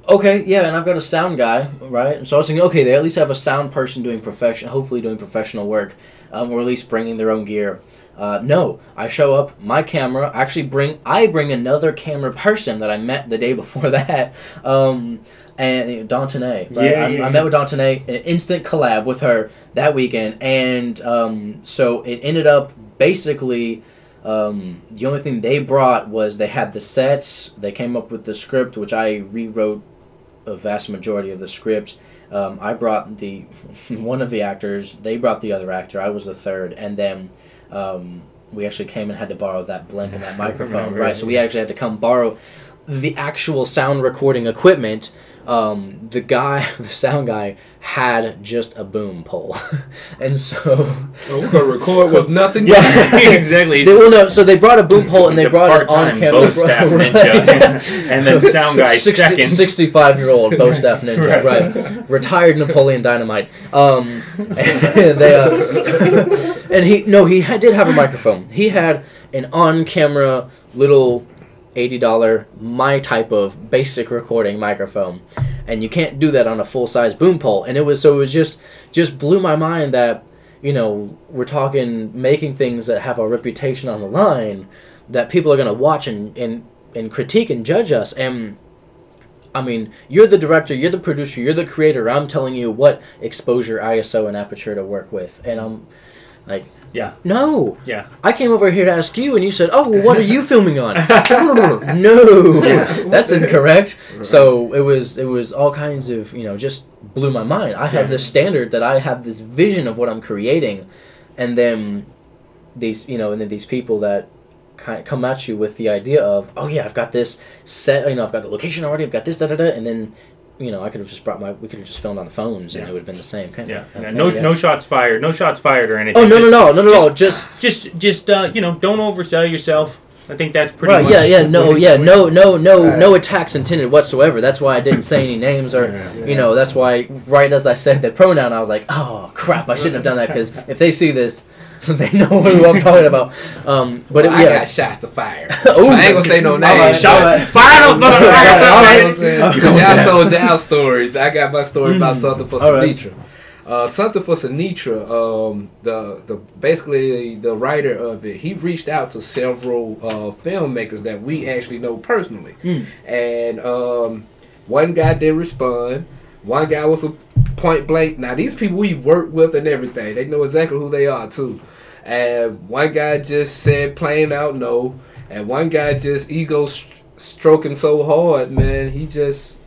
[SPEAKER 3] Okay, yeah, and I've got a sound guy, right? And so I was thinking, okay, they at least have a sound person doing profession, hopefully doing professional work, um, or at least bringing their own gear. Uh, no, I show up, my camera. Actually, bring I bring another camera person that I met the day before that, um, and you know. Right?
[SPEAKER 1] Yeah,
[SPEAKER 3] I,
[SPEAKER 1] yeah,
[SPEAKER 3] I met with Dantone, an instant collab with her that weekend, and um, so it ended up basically. Um, the only thing they brought was they had the sets. They came up with the script, which I rewrote a vast majority of the script. Um, I brought the one of the actors. They brought the other actor. I was the third, and then um, we actually came and had to borrow that blimp and that microphone. Right. So we actually had to come borrow the actual sound recording equipment. Um, the guy, the sound guy, had just a boom pole, and so
[SPEAKER 2] Oh, we're gonna record with nothing.
[SPEAKER 3] Yeah.
[SPEAKER 1] exactly.
[SPEAKER 3] they, well, no, so they brought a boom pole and they brought
[SPEAKER 1] an
[SPEAKER 3] on camera.
[SPEAKER 1] bow staff ninja. And then sound guy second.
[SPEAKER 3] 65 year old bow staff ninja,
[SPEAKER 1] Right.
[SPEAKER 3] right. Retired Napoleon Dynamite. Um, and they, uh, and he, no, he had, did have a microphone. He had an on camera little $80 my type of basic recording microphone. And you can't do that on a full size boom pole. And it was so it was just just blew my mind that you know we're talking making things that have a reputation on the line that people are going to watch and, and and critique and judge us. And I mean, you're the director, you're the producer, you're the creator. I'm telling you what exposure, ISO, and aperture to work with, and I'm like,
[SPEAKER 1] Yeah.
[SPEAKER 3] no,
[SPEAKER 1] Yeah.
[SPEAKER 3] I came over here to ask you, and you said, "Oh, well, what are you filming on?" no, that's incorrect. So it was it was all kinds of you know just blew my mind. I have
[SPEAKER 1] Yeah.
[SPEAKER 3] this standard that I have this vision of what I'm creating, and then these you know and then these people that kind of come at you with the idea of oh yeah I've got this set you know I've got the location already I've got this da da da and then you know I could have just brought my we could have just filmed on the phones and
[SPEAKER 1] Yeah.
[SPEAKER 3] it would have been the same kind
[SPEAKER 1] Yeah.
[SPEAKER 3] of
[SPEAKER 1] yeah.
[SPEAKER 3] thing,
[SPEAKER 1] No,
[SPEAKER 3] yeah.
[SPEAKER 1] no shots fired. No shots fired or anything.
[SPEAKER 3] oh no
[SPEAKER 1] Just-
[SPEAKER 3] no no no no no
[SPEAKER 1] just-
[SPEAKER 3] just
[SPEAKER 1] Just, just, uh, you know, don't oversell yourself. I think that's pretty
[SPEAKER 3] right
[SPEAKER 1] much.
[SPEAKER 3] yeah yeah no yeah no no no
[SPEAKER 2] Right.
[SPEAKER 3] no attacks intended whatsoever that's why I didn't say any names or
[SPEAKER 1] Yeah.
[SPEAKER 3] you know that's why right as I said the pronoun I was like oh crap I shouldn't have done that because if they see this they know who I'm talking about um but
[SPEAKER 2] Well,
[SPEAKER 3] it,
[SPEAKER 2] I got shots to fire.
[SPEAKER 3] Ooh.
[SPEAKER 2] I ain't gonna say no
[SPEAKER 3] All right,
[SPEAKER 2] names.
[SPEAKER 3] all
[SPEAKER 2] but-
[SPEAKER 3] right.
[SPEAKER 1] Fire those motherfuckers!
[SPEAKER 3] All right.
[SPEAKER 2] You know I'm saying?
[SPEAKER 3] Okay.
[SPEAKER 2] Y'all told y'all stories, I got my story about
[SPEAKER 3] Mm.
[SPEAKER 2] something for
[SPEAKER 3] All right.
[SPEAKER 2] Sinitra. Uh, something for Sinitra. Um, the the basically the writer of it, he reached out to several uh, filmmakers that we actually know personally,
[SPEAKER 3] Mm.
[SPEAKER 2] and um, one guy did respond. One guy was a point blank. Now these people we work with and everything, they know exactly who they are too. And one guy just said plain out no, and one guy just ego st- stroking so hard, man. He just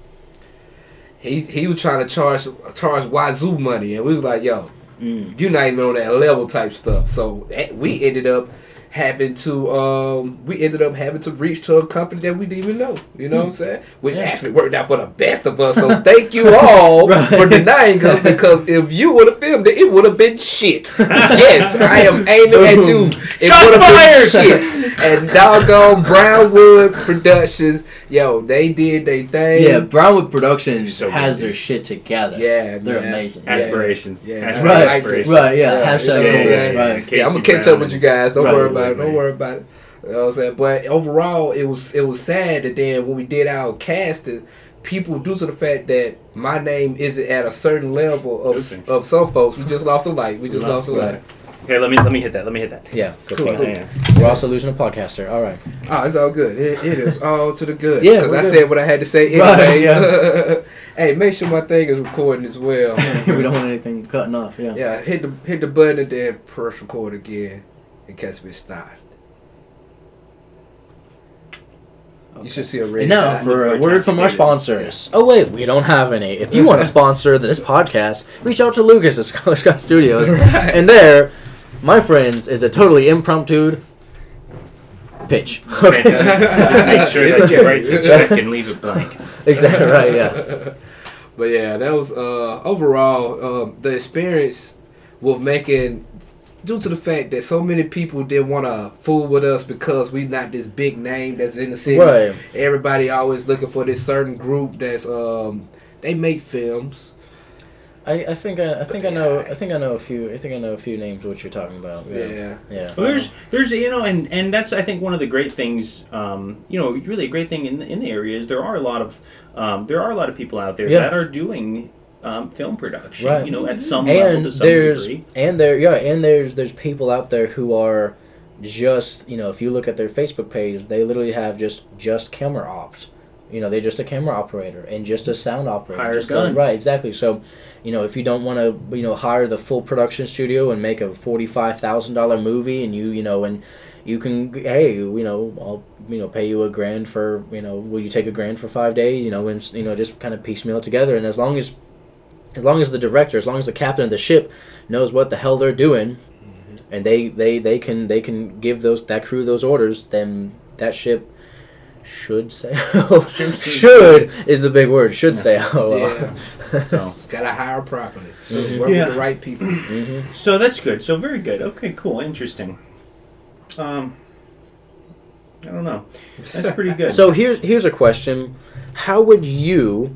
[SPEAKER 2] he he was trying to charge charge Wazoo money, and we was like, yo,
[SPEAKER 3] Mm.
[SPEAKER 2] you're not even on that level type stuff. So eh, we ended up having to um we ended up having to reach to a company that we didn't even know. You know what I'm saying? Which
[SPEAKER 3] Yeah.
[SPEAKER 2] actually worked out for the best of us. So thank you all
[SPEAKER 3] Right.
[SPEAKER 2] for denying us because if you would have filmed it, it would have been shit. yes, I am aiming at you. It would have been shit. And doggone Brownwood Productions, yo, they did they thing.
[SPEAKER 3] Yeah, Brownwood Productions
[SPEAKER 1] So
[SPEAKER 3] has
[SPEAKER 1] good,
[SPEAKER 3] their shit together.
[SPEAKER 2] Yeah,
[SPEAKER 3] they're
[SPEAKER 2] man.
[SPEAKER 3] amazing.
[SPEAKER 1] Aspirations.
[SPEAKER 2] Yeah.
[SPEAKER 1] Hashtag
[SPEAKER 3] Right,
[SPEAKER 1] aspirations.
[SPEAKER 3] right, yeah.
[SPEAKER 2] Yeah,
[SPEAKER 3] Hashtag
[SPEAKER 2] you know what I'm
[SPEAKER 3] right.
[SPEAKER 2] Yeah, I'm gonna catch up with you guys. Don't worry about it. Don't worry about it. You know what I'm saying? But overall, it was it was sad that then when we did our casting, people due to the fact that my name isn't at a certain level of of some folks, we just lost the light. We just lost the light.
[SPEAKER 1] Here, let me let me hit that. Let me hit that.
[SPEAKER 3] Yeah, go
[SPEAKER 2] Cool,
[SPEAKER 3] for
[SPEAKER 2] cool.
[SPEAKER 3] it.
[SPEAKER 1] Yeah.
[SPEAKER 3] We're also losing a podcaster. All right.
[SPEAKER 2] Oh, it's all good. It, it is all to the good.
[SPEAKER 3] Yeah,
[SPEAKER 2] because
[SPEAKER 3] we're
[SPEAKER 2] I
[SPEAKER 3] good.
[SPEAKER 2] said what I had to say
[SPEAKER 3] Right,
[SPEAKER 2] anyways. hey, make sure my thing is recording as well.
[SPEAKER 3] we don't want anything cutting off. Yeah.
[SPEAKER 2] Yeah, hit the hit the button and then press record again in case we start. You should see a red
[SPEAKER 3] And now
[SPEAKER 2] dot.
[SPEAKER 3] for a word from our
[SPEAKER 1] complicated.
[SPEAKER 3] sponsors. Oh wait, we don't have any. If you want to sponsor this podcast, reach out to Lucas at Scholar Scott Studios. And there, my friends, is a totally impromptu pitch.
[SPEAKER 1] Okay, just, just make sure that you write the check and leave it blank.
[SPEAKER 3] exactly right. Yeah.
[SPEAKER 2] But yeah, that was uh, overall um, the experience with making. Due to the fact that so many people didn't want to fool with us because we're not this big name that's in the city.
[SPEAKER 3] Right.
[SPEAKER 2] Everybody always looking for this certain group that's um they make films.
[SPEAKER 3] I, I think I, I think I know I think I know a few I think I know a few names what you're talking about. Yeah.
[SPEAKER 2] Yeah.
[SPEAKER 3] Yeah.
[SPEAKER 2] So-
[SPEAKER 1] Well, there's there's you know and and that's I think one of the great things um, you know really a great thing in the, in the area is there are a lot of um, there are a lot of people out there
[SPEAKER 3] Yeah.
[SPEAKER 1] that are doing um, film production
[SPEAKER 3] Right.
[SPEAKER 1] you know at some level
[SPEAKER 3] And
[SPEAKER 1] to some
[SPEAKER 3] there's
[SPEAKER 1] degree
[SPEAKER 3] and there yeah and there's there's people out there who are just you know if you look at their Facebook page they literally have just just camera ops. You know, they're just a camera operator and just a sound operator.
[SPEAKER 1] Hired
[SPEAKER 3] just a- right, exactly. So, you know, if you don't want to, you know, hire the full production studio and make a forty-five thousand dollar movie, and you, you know, and you can, hey, you know, I'll, you know, pay you a grand for, you know, will you take a grand for five days? You know, and you know, just kind of piecemeal it together. And as long as, as long as the director, as long as the captain of the ship knows what the hell they're doing, mm-hmm. and they, they, they can, they can give those that crew those orders, then that ship should sail.
[SPEAKER 1] Should
[SPEAKER 3] is the big word. Should sail.
[SPEAKER 2] Yeah.
[SPEAKER 1] so
[SPEAKER 2] Gotta hire properly.
[SPEAKER 3] Mhm.
[SPEAKER 2] Work
[SPEAKER 1] Yeah.
[SPEAKER 2] with the right people.
[SPEAKER 3] hmm
[SPEAKER 1] so that's good so very good okay cool interesting um I don't know that's pretty good
[SPEAKER 3] So here's here's a question: How would you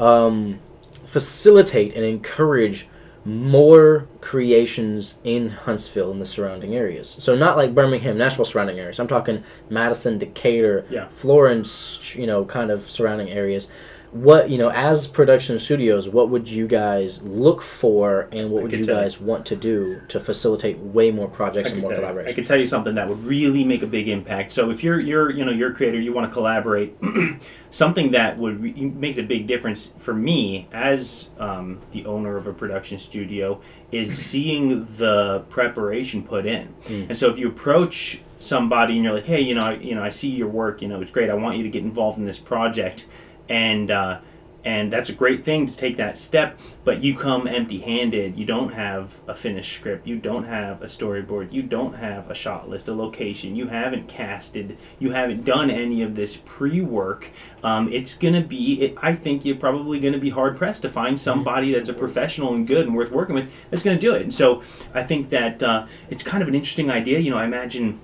[SPEAKER 3] um, facilitate and encourage more creations in Huntsville and the surrounding areas? So not like Birmingham, Nashville surrounding areas. I'm talking Madison, Decatur,
[SPEAKER 1] Yeah.
[SPEAKER 3] Florence. You know, kind of surrounding areas. What you know, as production studios, what would you guys look for, and what
[SPEAKER 1] I
[SPEAKER 3] would you
[SPEAKER 1] tell you.
[SPEAKER 3] guys want to do to facilitate way more projects
[SPEAKER 1] I
[SPEAKER 3] and more
[SPEAKER 1] tell you, I
[SPEAKER 3] collaboration?
[SPEAKER 1] could tell you something that would really make a big impact. So if you're you're you know you're a creator, you want to collaborate, something that would re- makes a big difference for me as um, the owner of a production studio is seeing the preparation put in.
[SPEAKER 3] Mm.
[SPEAKER 1] And so if you approach somebody and you're like, hey, you know, I, you know, I see your work, you know, it's great. I want you to get involved in this project, and uh, and that's a great thing to take that step but you come empty handed you don't have a finished script. You don't have a storyboard. You don't have a shot list a location. You haven't casted. You haven't done any of this pre-work. Um, it's gonna be it, i think you're probably gonna be hard pressed to find somebody that's a professional and good and worth working with that's gonna do it. And so i think that uh, it's kind of an interesting idea. You know i imagine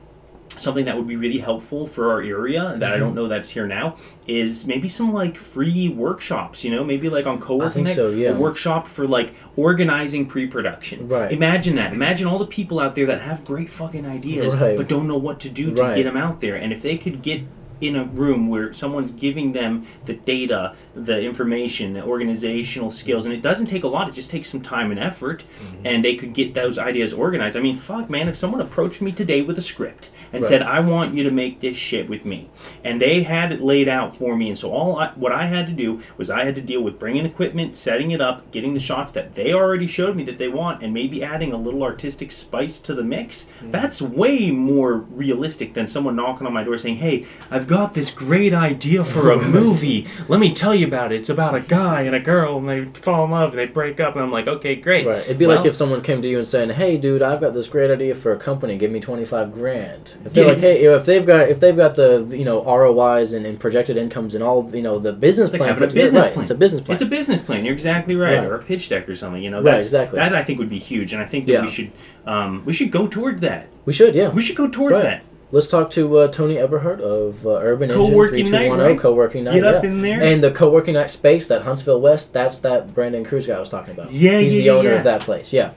[SPEAKER 1] something that would be really helpful for our area that I don't mm-hmm. know that's here now is maybe some like free workshops, you know, maybe like on co-working night,
[SPEAKER 3] so, yeah.
[SPEAKER 1] a workshop for like organizing pre-production.
[SPEAKER 3] Right.
[SPEAKER 1] Imagine that. Imagine all the people out there that have great fucking ideas
[SPEAKER 3] Right.
[SPEAKER 1] but don't know what to do to
[SPEAKER 3] Right.
[SPEAKER 1] get them out there. And if they could get in a room where someone's giving them the data, the information, the organizational skills, and it doesn't take a lot. It just takes some time and effort,
[SPEAKER 3] Mm-hmm.
[SPEAKER 1] and they could get those ideas organized. I mean, fuck, man, if someone approached me today with a script and
[SPEAKER 3] Right.
[SPEAKER 1] said, "I want you to make this shit with me," and they had it laid out for me, and so all I, what I had to do was I had to deal with bringing equipment, setting it up, getting the shots that they already showed me that they want, and maybe adding a little artistic spice to the mix. That's way more realistic than someone knocking on my door saying, "Hey, I've got this great idea for a movie. Let me tell you about it. It's about a guy and a girl, and they fall in love and they break up." And I'm like, "Okay, great."
[SPEAKER 3] Right. It'd be
[SPEAKER 1] Well-
[SPEAKER 3] like if someone came to you and saying, "Hey, dude, I've got this great idea for a company. Give me twenty five grand." If they're
[SPEAKER 1] Yeah.
[SPEAKER 3] like, "Hey, if they've got if they've got the you know ROIs and, and projected incomes and all you know the business plan,
[SPEAKER 1] having a business
[SPEAKER 3] right,
[SPEAKER 1] plan.
[SPEAKER 3] It's a business plan.
[SPEAKER 1] It's a business plan. You're exactly right,
[SPEAKER 3] Right.
[SPEAKER 1] or a pitch deck or something. You know,
[SPEAKER 3] Right, exactly.
[SPEAKER 1] That I think would be huge, and I think that
[SPEAKER 3] Yeah.
[SPEAKER 1] we should um, we should go toward that.
[SPEAKER 3] we should, yeah.
[SPEAKER 1] We should go towards
[SPEAKER 3] Right.
[SPEAKER 1] that.
[SPEAKER 3] Let's talk to uh, Tony Eberhardt of uh, Urban Engine
[SPEAKER 1] Co-working night,
[SPEAKER 3] 3210
[SPEAKER 1] right?
[SPEAKER 3] co-working night.
[SPEAKER 1] Get up
[SPEAKER 3] yeah.
[SPEAKER 1] in there.
[SPEAKER 3] And the co-working night space, that Huntsville West, that's that Brandon Cruz guy I was talking about.
[SPEAKER 1] Yeah,
[SPEAKER 3] He's
[SPEAKER 1] yeah,
[SPEAKER 3] the owner
[SPEAKER 1] yeah.
[SPEAKER 3] of that place. Yeah.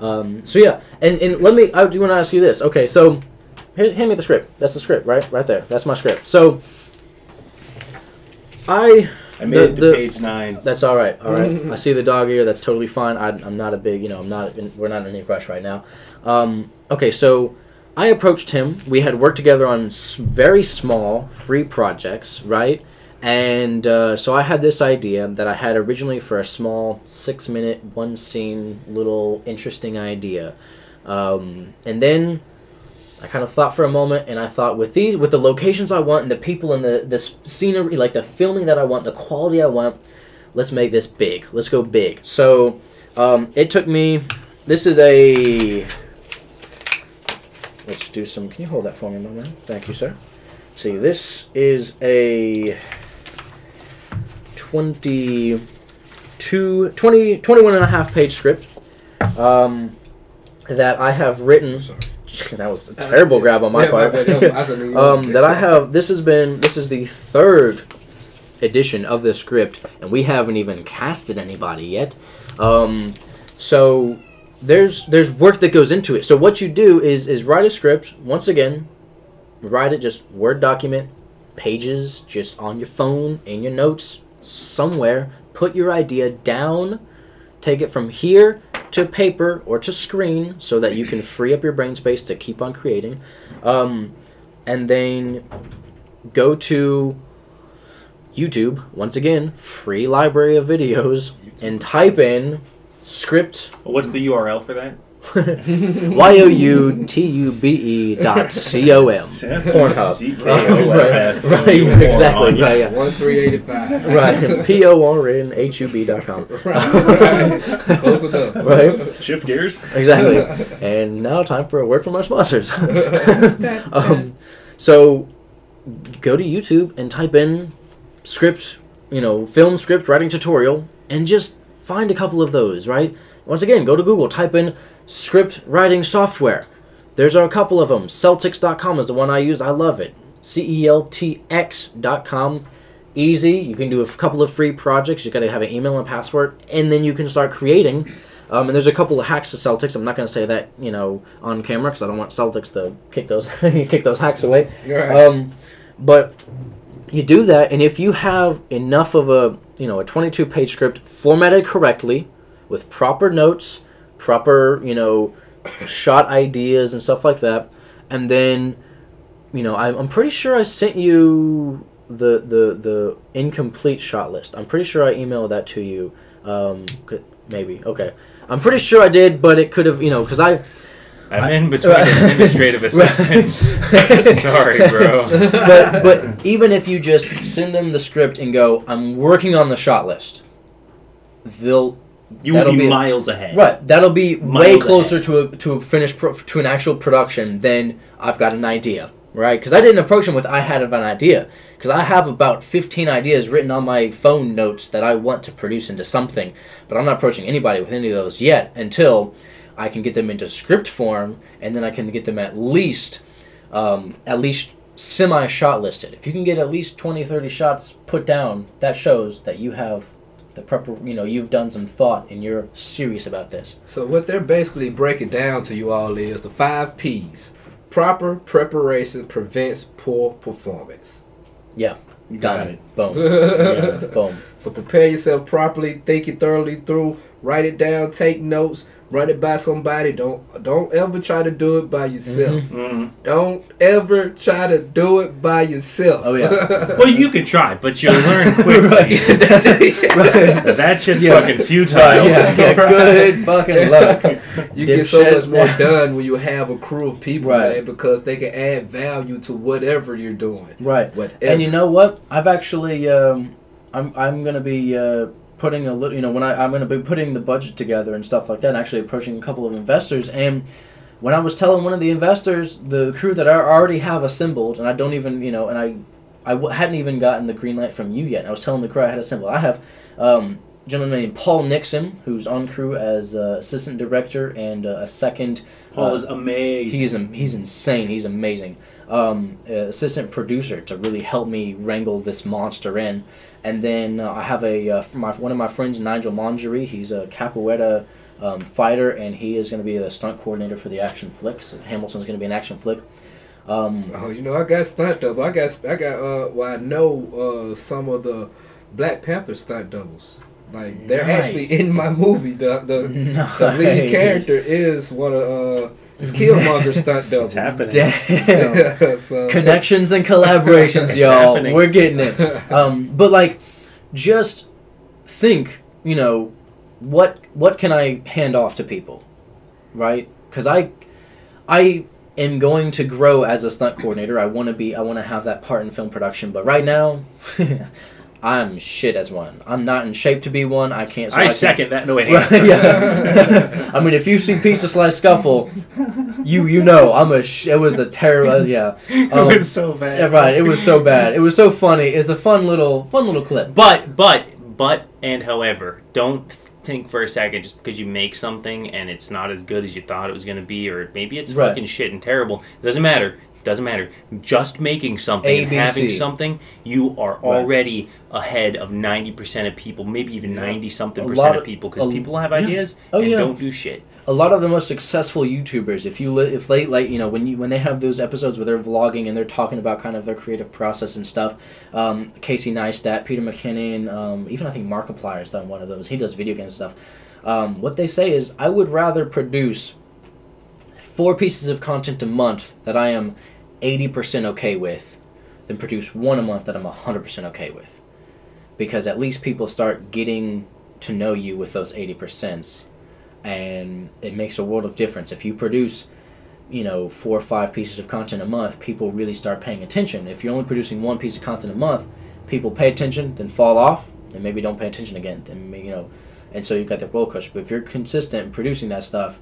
[SPEAKER 3] Um, so yeah, and, and let me. I do want to ask you this. Okay, so here, hand me the script. That's the script, right? Right there. That's my script. So I.
[SPEAKER 1] I made
[SPEAKER 3] The-
[SPEAKER 1] it to
[SPEAKER 3] the-
[SPEAKER 1] page nine.
[SPEAKER 3] That's all right. All right. I see the dog ear. That's totally fine. I, I'm not a big. You know, I'm not. In, we're not in any rush right now. Um, okay, so I approached him. We had worked together on very small free projects, right? And uh, so I had this idea that I had originally for a small six minute, one scene, little interesting idea. Um, and then I kind of thought for a moment, and I thought with these, with the locations I want, and the people, and the the scenery, like the filming that I want, the quality I want, let's make this big. Let's go big. So um, it took me. This is a. Do some. Can you hold that for me, my man? Thank you, sir. See, this is a 22, 20, 21 and a half page script um, that I have written. That was a terrible grab on my
[SPEAKER 2] Yeah,
[SPEAKER 3] part. um, that I have. This has been. This is the third edition of this script, and we haven't even casted anybody yet. Um, so there's there's work that goes into it. So what you do is is write a script. Once again, write it just Word document, pages, just on your phone, in your notes, somewhere. Put your idea down. Take it from here to paper or to screen so that you can free up your brain space to keep on creating. Um, and then go to YouTube, once again, free library of videos, and type in script
[SPEAKER 1] What's the URL for that?
[SPEAKER 3] Y O U T U B E dot C O M. Pornhub.
[SPEAKER 1] C-K-O-F-F.
[SPEAKER 3] Right, right, exactly. Right, yeah.
[SPEAKER 2] One three eighty five.
[SPEAKER 3] right. P O R N H U B dot com.
[SPEAKER 2] right. Close enough.
[SPEAKER 3] Right.
[SPEAKER 1] Shift gears.
[SPEAKER 3] Exactly. And now time for a word from our sponsors. um, so go to YouTube and type in script, you know, film script writing tutorial, and just find a couple of those. Right. Once again, go to Google, type in script writing software. There's a couple of them. Celtx.com is the one I use. I love it. C E L T X.com. Easy. You can do a couple of free projects. You got to have an email and password, and then you can start creating. Um, and there's a couple of hacks to Celtx. I'm not going to say that you know on camera because I don't want Celtx to kick those kick those hacks away.
[SPEAKER 2] Right.
[SPEAKER 3] Um, but you do that, and if you have enough of a you know a 22 page script formatted correctly, with proper notes, proper you know shot ideas and stuff like that, and then you know I'm, I'm pretty sure I sent you the the the incomplete shot list. I'm pretty sure I emailed that to you. Um, maybe okay. I'm pretty sure I did, but it could have you know because I
[SPEAKER 1] I'm in between administrative assistants. Sorry, bro.
[SPEAKER 3] but but even if you just send them the script and go, I'm working on the shot list, they'll
[SPEAKER 1] You will be,
[SPEAKER 3] be-
[SPEAKER 1] miles ahead.
[SPEAKER 3] right. That'll be way
[SPEAKER 1] Miles
[SPEAKER 3] closer to a to a finished pro, to an actual production than I've got an idea. Right? Because I didn't approach him with I had an idea. Because I have about 15 ideas written on my phone notes that I want to produce into something, but I'm not approaching anybody with any of those yet until I can get them into script form, and then I can get them at least um, at least semi shot listed. If you can get at least 20, 30 shots put down, that shows that you have the proper, you know, you've done some thought and you're serious about this.
[SPEAKER 2] So what they're basically breaking down to you all is the five P's. Proper preparation prevents poor performance.
[SPEAKER 3] Yeah,
[SPEAKER 1] You
[SPEAKER 3] done.
[SPEAKER 1] got it.
[SPEAKER 3] Boom. yeah, boom.
[SPEAKER 2] So prepare yourself properly, think it thoroughly through, write it down, take notes, run it by somebody. Don't don't ever try to do it by yourself.
[SPEAKER 1] Mhm.
[SPEAKER 2] Don't ever try to do it by yourself.
[SPEAKER 3] Oh, yeah.
[SPEAKER 1] Well, you could try, but you'll learn quickly.
[SPEAKER 2] That's it.
[SPEAKER 3] Right.
[SPEAKER 1] That shit's
[SPEAKER 3] Yeah.
[SPEAKER 1] fucking futile.
[SPEAKER 3] yeah, yeah, good fucking luck.
[SPEAKER 2] You get so much more done when you have a crew of people, man, because they can add value to whatever you're doing.
[SPEAKER 3] Right.
[SPEAKER 2] Whatever.
[SPEAKER 3] And you know what? I've actually, um, I'm, I'm gonna be uh, putting a little, you know, when I, I'm gonna be putting the budget together and stuff like that, and actually approaching a couple of investors. And when I was telling one of the investors, the crew that I already have assembled, and I don't even, you know, and I, I w- hadn't even gotten the green light from you yet. I was telling the crew I had assembled. I have um, a gentleman named Paul Nixon, who's on crew as uh, assistant director and uh, a second.
[SPEAKER 1] Paul
[SPEAKER 3] uh,
[SPEAKER 1] is amazing.
[SPEAKER 3] He's he's insane. He's amazing. Um, uh, assistant producer to really help me wrangle this monster in, and then uh, I have a uh, my one of my friends Nigel Mongery. He's a capoeira um, fighter, and he is going to be the stunt coordinator for the action flicks. Hamilton's going to be an action flick. Um,
[SPEAKER 2] Oh, you know, I got stunt double. I got, I got. Uh, well, I know uh, some of the Black Panther stunt doubles. Like they're
[SPEAKER 3] Nice.
[SPEAKER 2] actually in my movie. The the, the lead character is one of uh, is Killmonger stunt doubles.
[SPEAKER 1] happening.
[SPEAKER 3] damn.
[SPEAKER 2] so,
[SPEAKER 3] Connections and collaborations,
[SPEAKER 1] It's
[SPEAKER 3] y'all.
[SPEAKER 1] happening.
[SPEAKER 3] We're getting it. Um, but like, just think, you know, what what can I hand off to people, right? Because I, I am going to grow as a stunt coordinator. I want to be. I want to have that part in film production. But right now, I'm shit as one. I'm not in shape to be one. I can't. so
[SPEAKER 1] I
[SPEAKER 3] can't-
[SPEAKER 1] second that. No, wait. hang on.
[SPEAKER 3] Right, yeah. I mean, if you see Pizza Slice Scuffle, you you know I'm a. Sh- it was a terrible. Yeah.
[SPEAKER 1] it
[SPEAKER 3] Um,
[SPEAKER 1] was so bad.
[SPEAKER 3] yeah, right. It was so bad. It was so funny. It's a fun little fun little clip.
[SPEAKER 1] But, but, but, and however, don't think for a second just because you make something and it's not as good as you thought it was going to be, or maybe it's
[SPEAKER 3] Right.
[SPEAKER 1] fucking shit and terrible. It doesn't matter. Doesn't matter. Just making something and having something, you are
[SPEAKER 3] Right.
[SPEAKER 1] already ahead of ninety percent of people, maybe even ninety something percent of
[SPEAKER 3] of-
[SPEAKER 1] people, because people have
[SPEAKER 3] yeah.
[SPEAKER 1] ideas
[SPEAKER 3] Oh,
[SPEAKER 1] and
[SPEAKER 3] yeah.
[SPEAKER 1] don't do shit.
[SPEAKER 3] a lot of the most successful YouTubers, if you li- if they like you know when you when they have those episodes where they're vlogging and they're talking about kind of their creative process and stuff, um, Casey Neistat, Peter McKinnon, um, even I think Markiplier has done one of those. He does video game stuff. Um, what they say is, I would rather produce four pieces of content a month that I am eighty percent okay with, than produce one a month that I'm hundred percent okay with, because at least people start getting to know you with those 80%, and it makes a world of difference. If you produce you know four or five pieces of content a month people really start paying attention. If you're only producing one piece of content a month people pay attention then fall off and maybe don't pay attention again then you know and so you've got the roller coaster. But if you're consistent in producing that stuff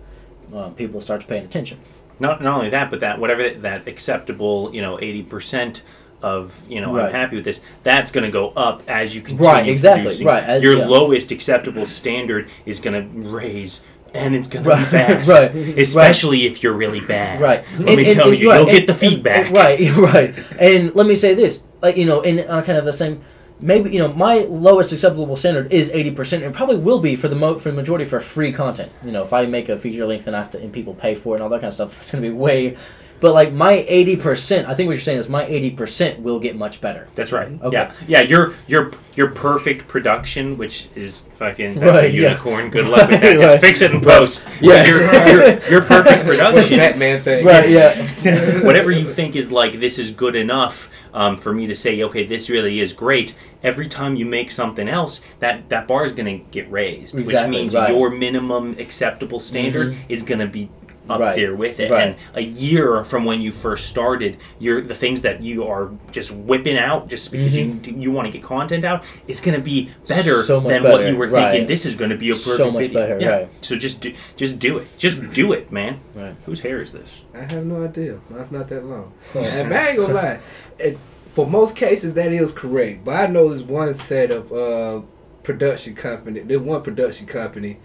[SPEAKER 3] um, people start paying attention
[SPEAKER 1] Not not only that, but that whatever that acceptable, you know, eighty percent of you know
[SPEAKER 3] Right.
[SPEAKER 1] I'm happy with this. That's going to go up as you continue
[SPEAKER 3] Right, exactly,
[SPEAKER 1] producing.
[SPEAKER 3] right, as-
[SPEAKER 1] Your
[SPEAKER 3] yeah.
[SPEAKER 1] lowest acceptable standard is going to raise. And it's gonna be fast,
[SPEAKER 3] right,
[SPEAKER 1] especially if you're really bad.
[SPEAKER 3] Right.
[SPEAKER 1] Let
[SPEAKER 3] And-
[SPEAKER 1] me
[SPEAKER 3] and-
[SPEAKER 1] tell
[SPEAKER 3] and-
[SPEAKER 1] you,
[SPEAKER 3] right,
[SPEAKER 1] you'll get the feedback.
[SPEAKER 3] right, right. And let me say this, like you know, in uh, kind of the same. Maybe you know my lowest acceptable standard is eighty percent, and probably will be for the mo- for the majority for free content. You know, if I make a feature length and I have to, and people pay for it and all that kind of stuff, it's gonna be way. But like my eighty percent, I think what you're saying is my eighty percent will get much better.
[SPEAKER 1] That's right.
[SPEAKER 3] Okay.
[SPEAKER 1] Yeah, yeah. Your your your perfect production, which is fucking that's a
[SPEAKER 3] Right, yeah.
[SPEAKER 1] unicorn. Good luck with that. Just
[SPEAKER 3] Right.
[SPEAKER 1] fix it in post.
[SPEAKER 3] Yeah.
[SPEAKER 1] Your your, your perfect production.
[SPEAKER 2] Batman thing.
[SPEAKER 3] Right. Yeah.
[SPEAKER 1] whatever you think is like this is good enough um, for me to say okay this really is great every time you make something else that that bar is going to get raised which means
[SPEAKER 3] right.
[SPEAKER 1] your minimum acceptable standard is going to be up
[SPEAKER 3] Right,
[SPEAKER 1] there with it
[SPEAKER 3] right.
[SPEAKER 1] and a year from when you first started you're the things that you are just whipping out just because you you want to get content out is going to be better
[SPEAKER 3] Mm-hmm. So much
[SPEAKER 1] than what you were thinking
[SPEAKER 3] right.
[SPEAKER 1] this is going to be a perfect
[SPEAKER 3] So much
[SPEAKER 1] video.
[SPEAKER 3] better,
[SPEAKER 1] yeah.
[SPEAKER 3] right.
[SPEAKER 1] so just do, just do it just do it man
[SPEAKER 3] Right.
[SPEAKER 1] whose hair is this
[SPEAKER 2] I have no idea. That's not that long. and I ain't gonna lie. It, for most cases, that is correct. But I know there's one set of uh, production company. There's one production company.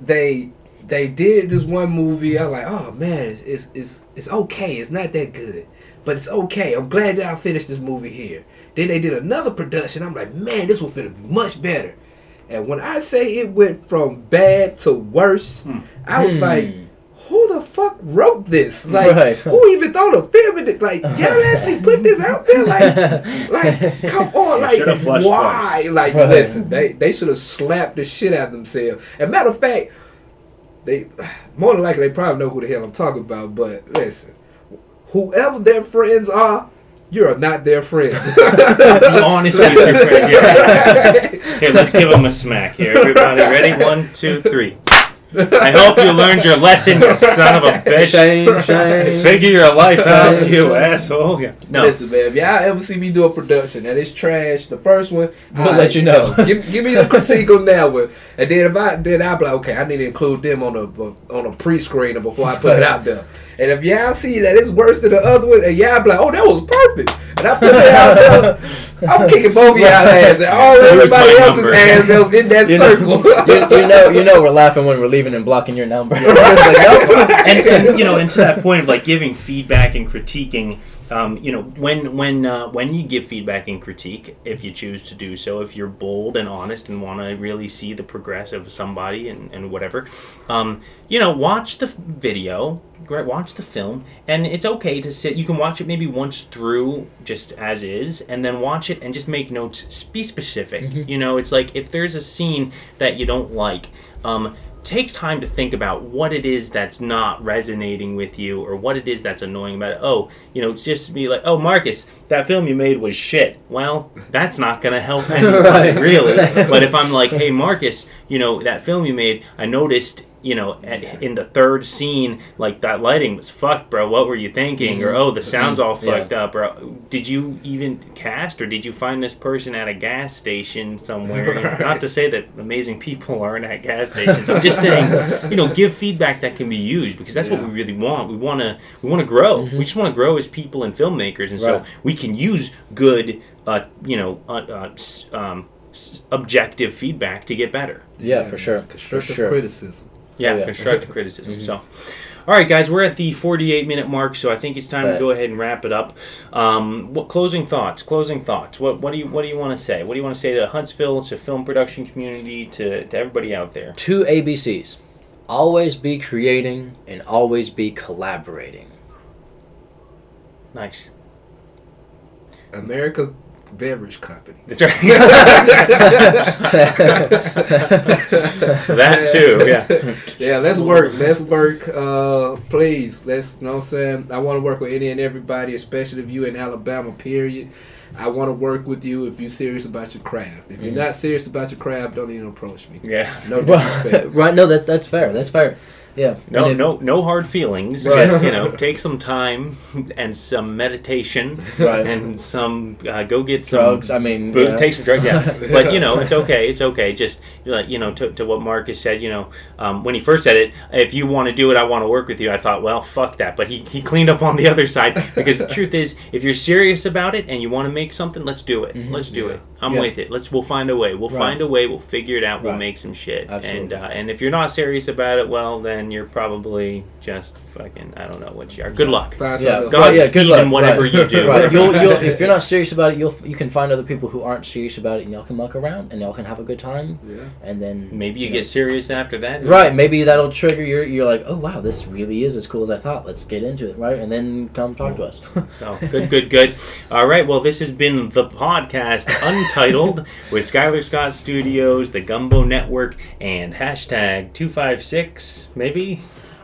[SPEAKER 2] They they did this one movie. I'm like, oh man, it's it's it's, it's okay. It's not that good, but it's okay. I'm glad y'all finished this movie here. Then they did another production. I'm like, man, this one's finna be much better. And when I say it went from bad to worse, I was
[SPEAKER 3] Hmm.
[SPEAKER 2] like, who the fuck wrote this? Like,
[SPEAKER 3] Right.
[SPEAKER 2] who even thought of filming this? Like, y'all actually put this out there? Like, like, come on,
[SPEAKER 1] They
[SPEAKER 2] like, why?
[SPEAKER 1] twice.
[SPEAKER 2] Like,
[SPEAKER 3] Right.
[SPEAKER 2] listen, they they should have slapped the shit out of themselves. And matter of fact, they more than likely they probably know who the hell I'm talking about. But listen, whoever their friends are, you're not their friend.
[SPEAKER 1] be honest with your friend yeah. Here, let's give them a smack. Here, everybody, ready? One, two, three. I hope you learned your lesson, you son of a bitch.
[SPEAKER 3] Shame, shame.
[SPEAKER 1] Figure your life out, you
[SPEAKER 3] shame.
[SPEAKER 1] asshole. Yeah. No.
[SPEAKER 2] Listen, man, if y'all ever see me do a production and it's trash, the first one,
[SPEAKER 3] We'll
[SPEAKER 2] I-
[SPEAKER 3] let you know.
[SPEAKER 2] give, give me the critique on that one, and then if I then I'll be like, okay, I need to include them on a on a pre-screener before I put it out there. And if y'all see that it's worse than the other one, and y'all be like, oh, that was perfect, and I put it out there, I'm kicking both of y'all ass and all everybody else's
[SPEAKER 1] number.
[SPEAKER 2] ass that was in that
[SPEAKER 3] You know-
[SPEAKER 2] circle.
[SPEAKER 3] you, you know, you know, we're laughing when we're leaving and blocking your number. Like, nope.
[SPEAKER 1] and, and you know, and to that point of like giving feedback and critiquing, um, you know, when when uh, when you give feedback and critique, if you choose to do so, if you're bold and honest and want to really see the progress of somebody and, and whatever, um, you know, watch the video, right? Watch the film, and it's okay to sit. You can watch it maybe once through, just as is, and then watch it and just make notes. Be specific. You know, it's like if there's a scene that you don't like. Um, take time to think about what it is that's not resonating with you or what it is that's annoying about it. Oh, you know, it's just be like, oh, Marcus, that film you made was shit. Well, that's not going to help anybody,
[SPEAKER 3] Right.
[SPEAKER 1] really. But if I'm like, hey, Marcus, you know, that film you made, I noticed. You know, at, in the third scene, like that lighting was fucked, bro. What were you thinking? Or oh, the sound's all
[SPEAKER 3] Mhm. Yeah.
[SPEAKER 1] fucked up, bro. Did you even cast, or did you find this person at a gas station somewhere? You know, Not to say that amazing people aren't at gas stations. I'm just saying, you know, give feedback that can be used because that's what we really want. We want to we want to grow. We just want to grow as people and filmmakers, and
[SPEAKER 3] Right.
[SPEAKER 1] so we can use good, uh, you know, uh, uh, um, s- objective feedback to get better.
[SPEAKER 3] Yeah, for sure. For
[SPEAKER 2] Constructive
[SPEAKER 3] sure.
[SPEAKER 2] criticism.
[SPEAKER 1] Yeah,
[SPEAKER 3] Oh, yeah.
[SPEAKER 1] constructive criticism. So, All right, guys, we're at the 48 minute mark, so I think it's time to go ahead and wrap it up. Um, what closing thoughts? Closing thoughts. What what do you what do you want to say? What do you want to say to Huntsville, to film production community, to, to everybody out there?
[SPEAKER 3] Two ABCs. Always be creating and always be collaborating.
[SPEAKER 1] Nice.
[SPEAKER 2] America Beverage Company.
[SPEAKER 1] That's right. that too. Yeah.
[SPEAKER 2] Yeah, let's work. Let's work. Uh, please. Let's. You know what I'm saying? I want to work with any and everybody, especially if you in Alabama. Period. I want to work with you if you're serious about your craft. If you're
[SPEAKER 3] Mhm.
[SPEAKER 2] not serious about your craft, don't even approach me.
[SPEAKER 1] Yeah.
[SPEAKER 2] No disrespect.
[SPEAKER 3] right? No, that's that's fair. That's fair. Yeah.
[SPEAKER 1] No,
[SPEAKER 3] if-
[SPEAKER 1] no, no hard feelings.
[SPEAKER 2] Right.
[SPEAKER 1] Just you know, take some time and some meditation
[SPEAKER 3] Right.
[SPEAKER 1] and some uh, go get some
[SPEAKER 3] drugs. I mean, yeah.
[SPEAKER 1] Take some drugs, yeah. but you know, it's okay. It's okay. Just like you know, to, to what Marcus said, you know, um, when he first said it, if you want to do it, I want to work with you. I thought, well, fuck that. But he, he cleaned up on the other side because the truth is, if you're serious about it and you want to make something, let's do it.
[SPEAKER 3] Mhm.
[SPEAKER 1] Let's do
[SPEAKER 2] Yeah.
[SPEAKER 1] it. I'm
[SPEAKER 3] Yeah.
[SPEAKER 1] with it. Let's we'll find a way. We'll
[SPEAKER 3] Right.
[SPEAKER 1] find a way. We'll figure it out. We'll make some shit. And
[SPEAKER 3] Absolutely.
[SPEAKER 1] uh, and if you're not serious about it, well, then you're probably just fucking. I don't know what you are. Good luck.
[SPEAKER 2] Find
[SPEAKER 3] Yeah,
[SPEAKER 2] something
[SPEAKER 1] Go
[SPEAKER 2] else.
[SPEAKER 3] Right, yeah, good luck.
[SPEAKER 1] in whatever
[SPEAKER 3] right.
[SPEAKER 1] you do.
[SPEAKER 3] Right. You'll, you'll, if you're not serious about it, you'll you can find other people who aren't serious about it, and y'all can muck around, and y'all can have a good time,
[SPEAKER 2] Yeah.
[SPEAKER 3] and then
[SPEAKER 1] Maybe you
[SPEAKER 3] know.
[SPEAKER 1] get serious after that.
[SPEAKER 3] Right, maybe that'll trigger your. You're like, oh wow, this really is as cool as I thought. Let's get into it, right? And then come talk to us.
[SPEAKER 1] So good, good, good. All right. Well, this has been the podcast Untitled with Skylar Scott Studios, the Gumbo Network, and hashtag two five six maybe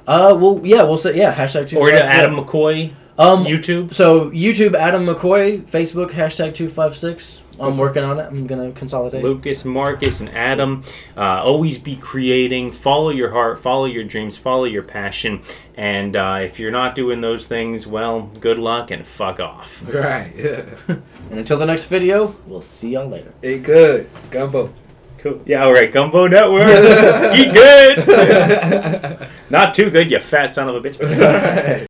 [SPEAKER 3] uh, well, yeah, we'll say yeah. Hashtag two.
[SPEAKER 1] or
[SPEAKER 3] five-
[SPEAKER 1] Adam McCoy
[SPEAKER 3] Um,
[SPEAKER 1] YouTube.
[SPEAKER 3] so YouTube Adam McCoy, Facebook hashtag two five six. I'm working on it. I'm gonna consolidate.
[SPEAKER 1] Lucas, Marcus, and Adam. Uh, always be creating. Follow your heart. Follow your dreams. Follow your passion. And uh, if you're not doing those things, well, good luck and fuck off.
[SPEAKER 2] Right. Yeah.
[SPEAKER 3] And until the next video, we'll see y'all later.
[SPEAKER 2] Eat good. Gumbo.
[SPEAKER 1] Cool. Yeah. All right. Gumbo Network. Eat good. not too good, you fat son of a bitch.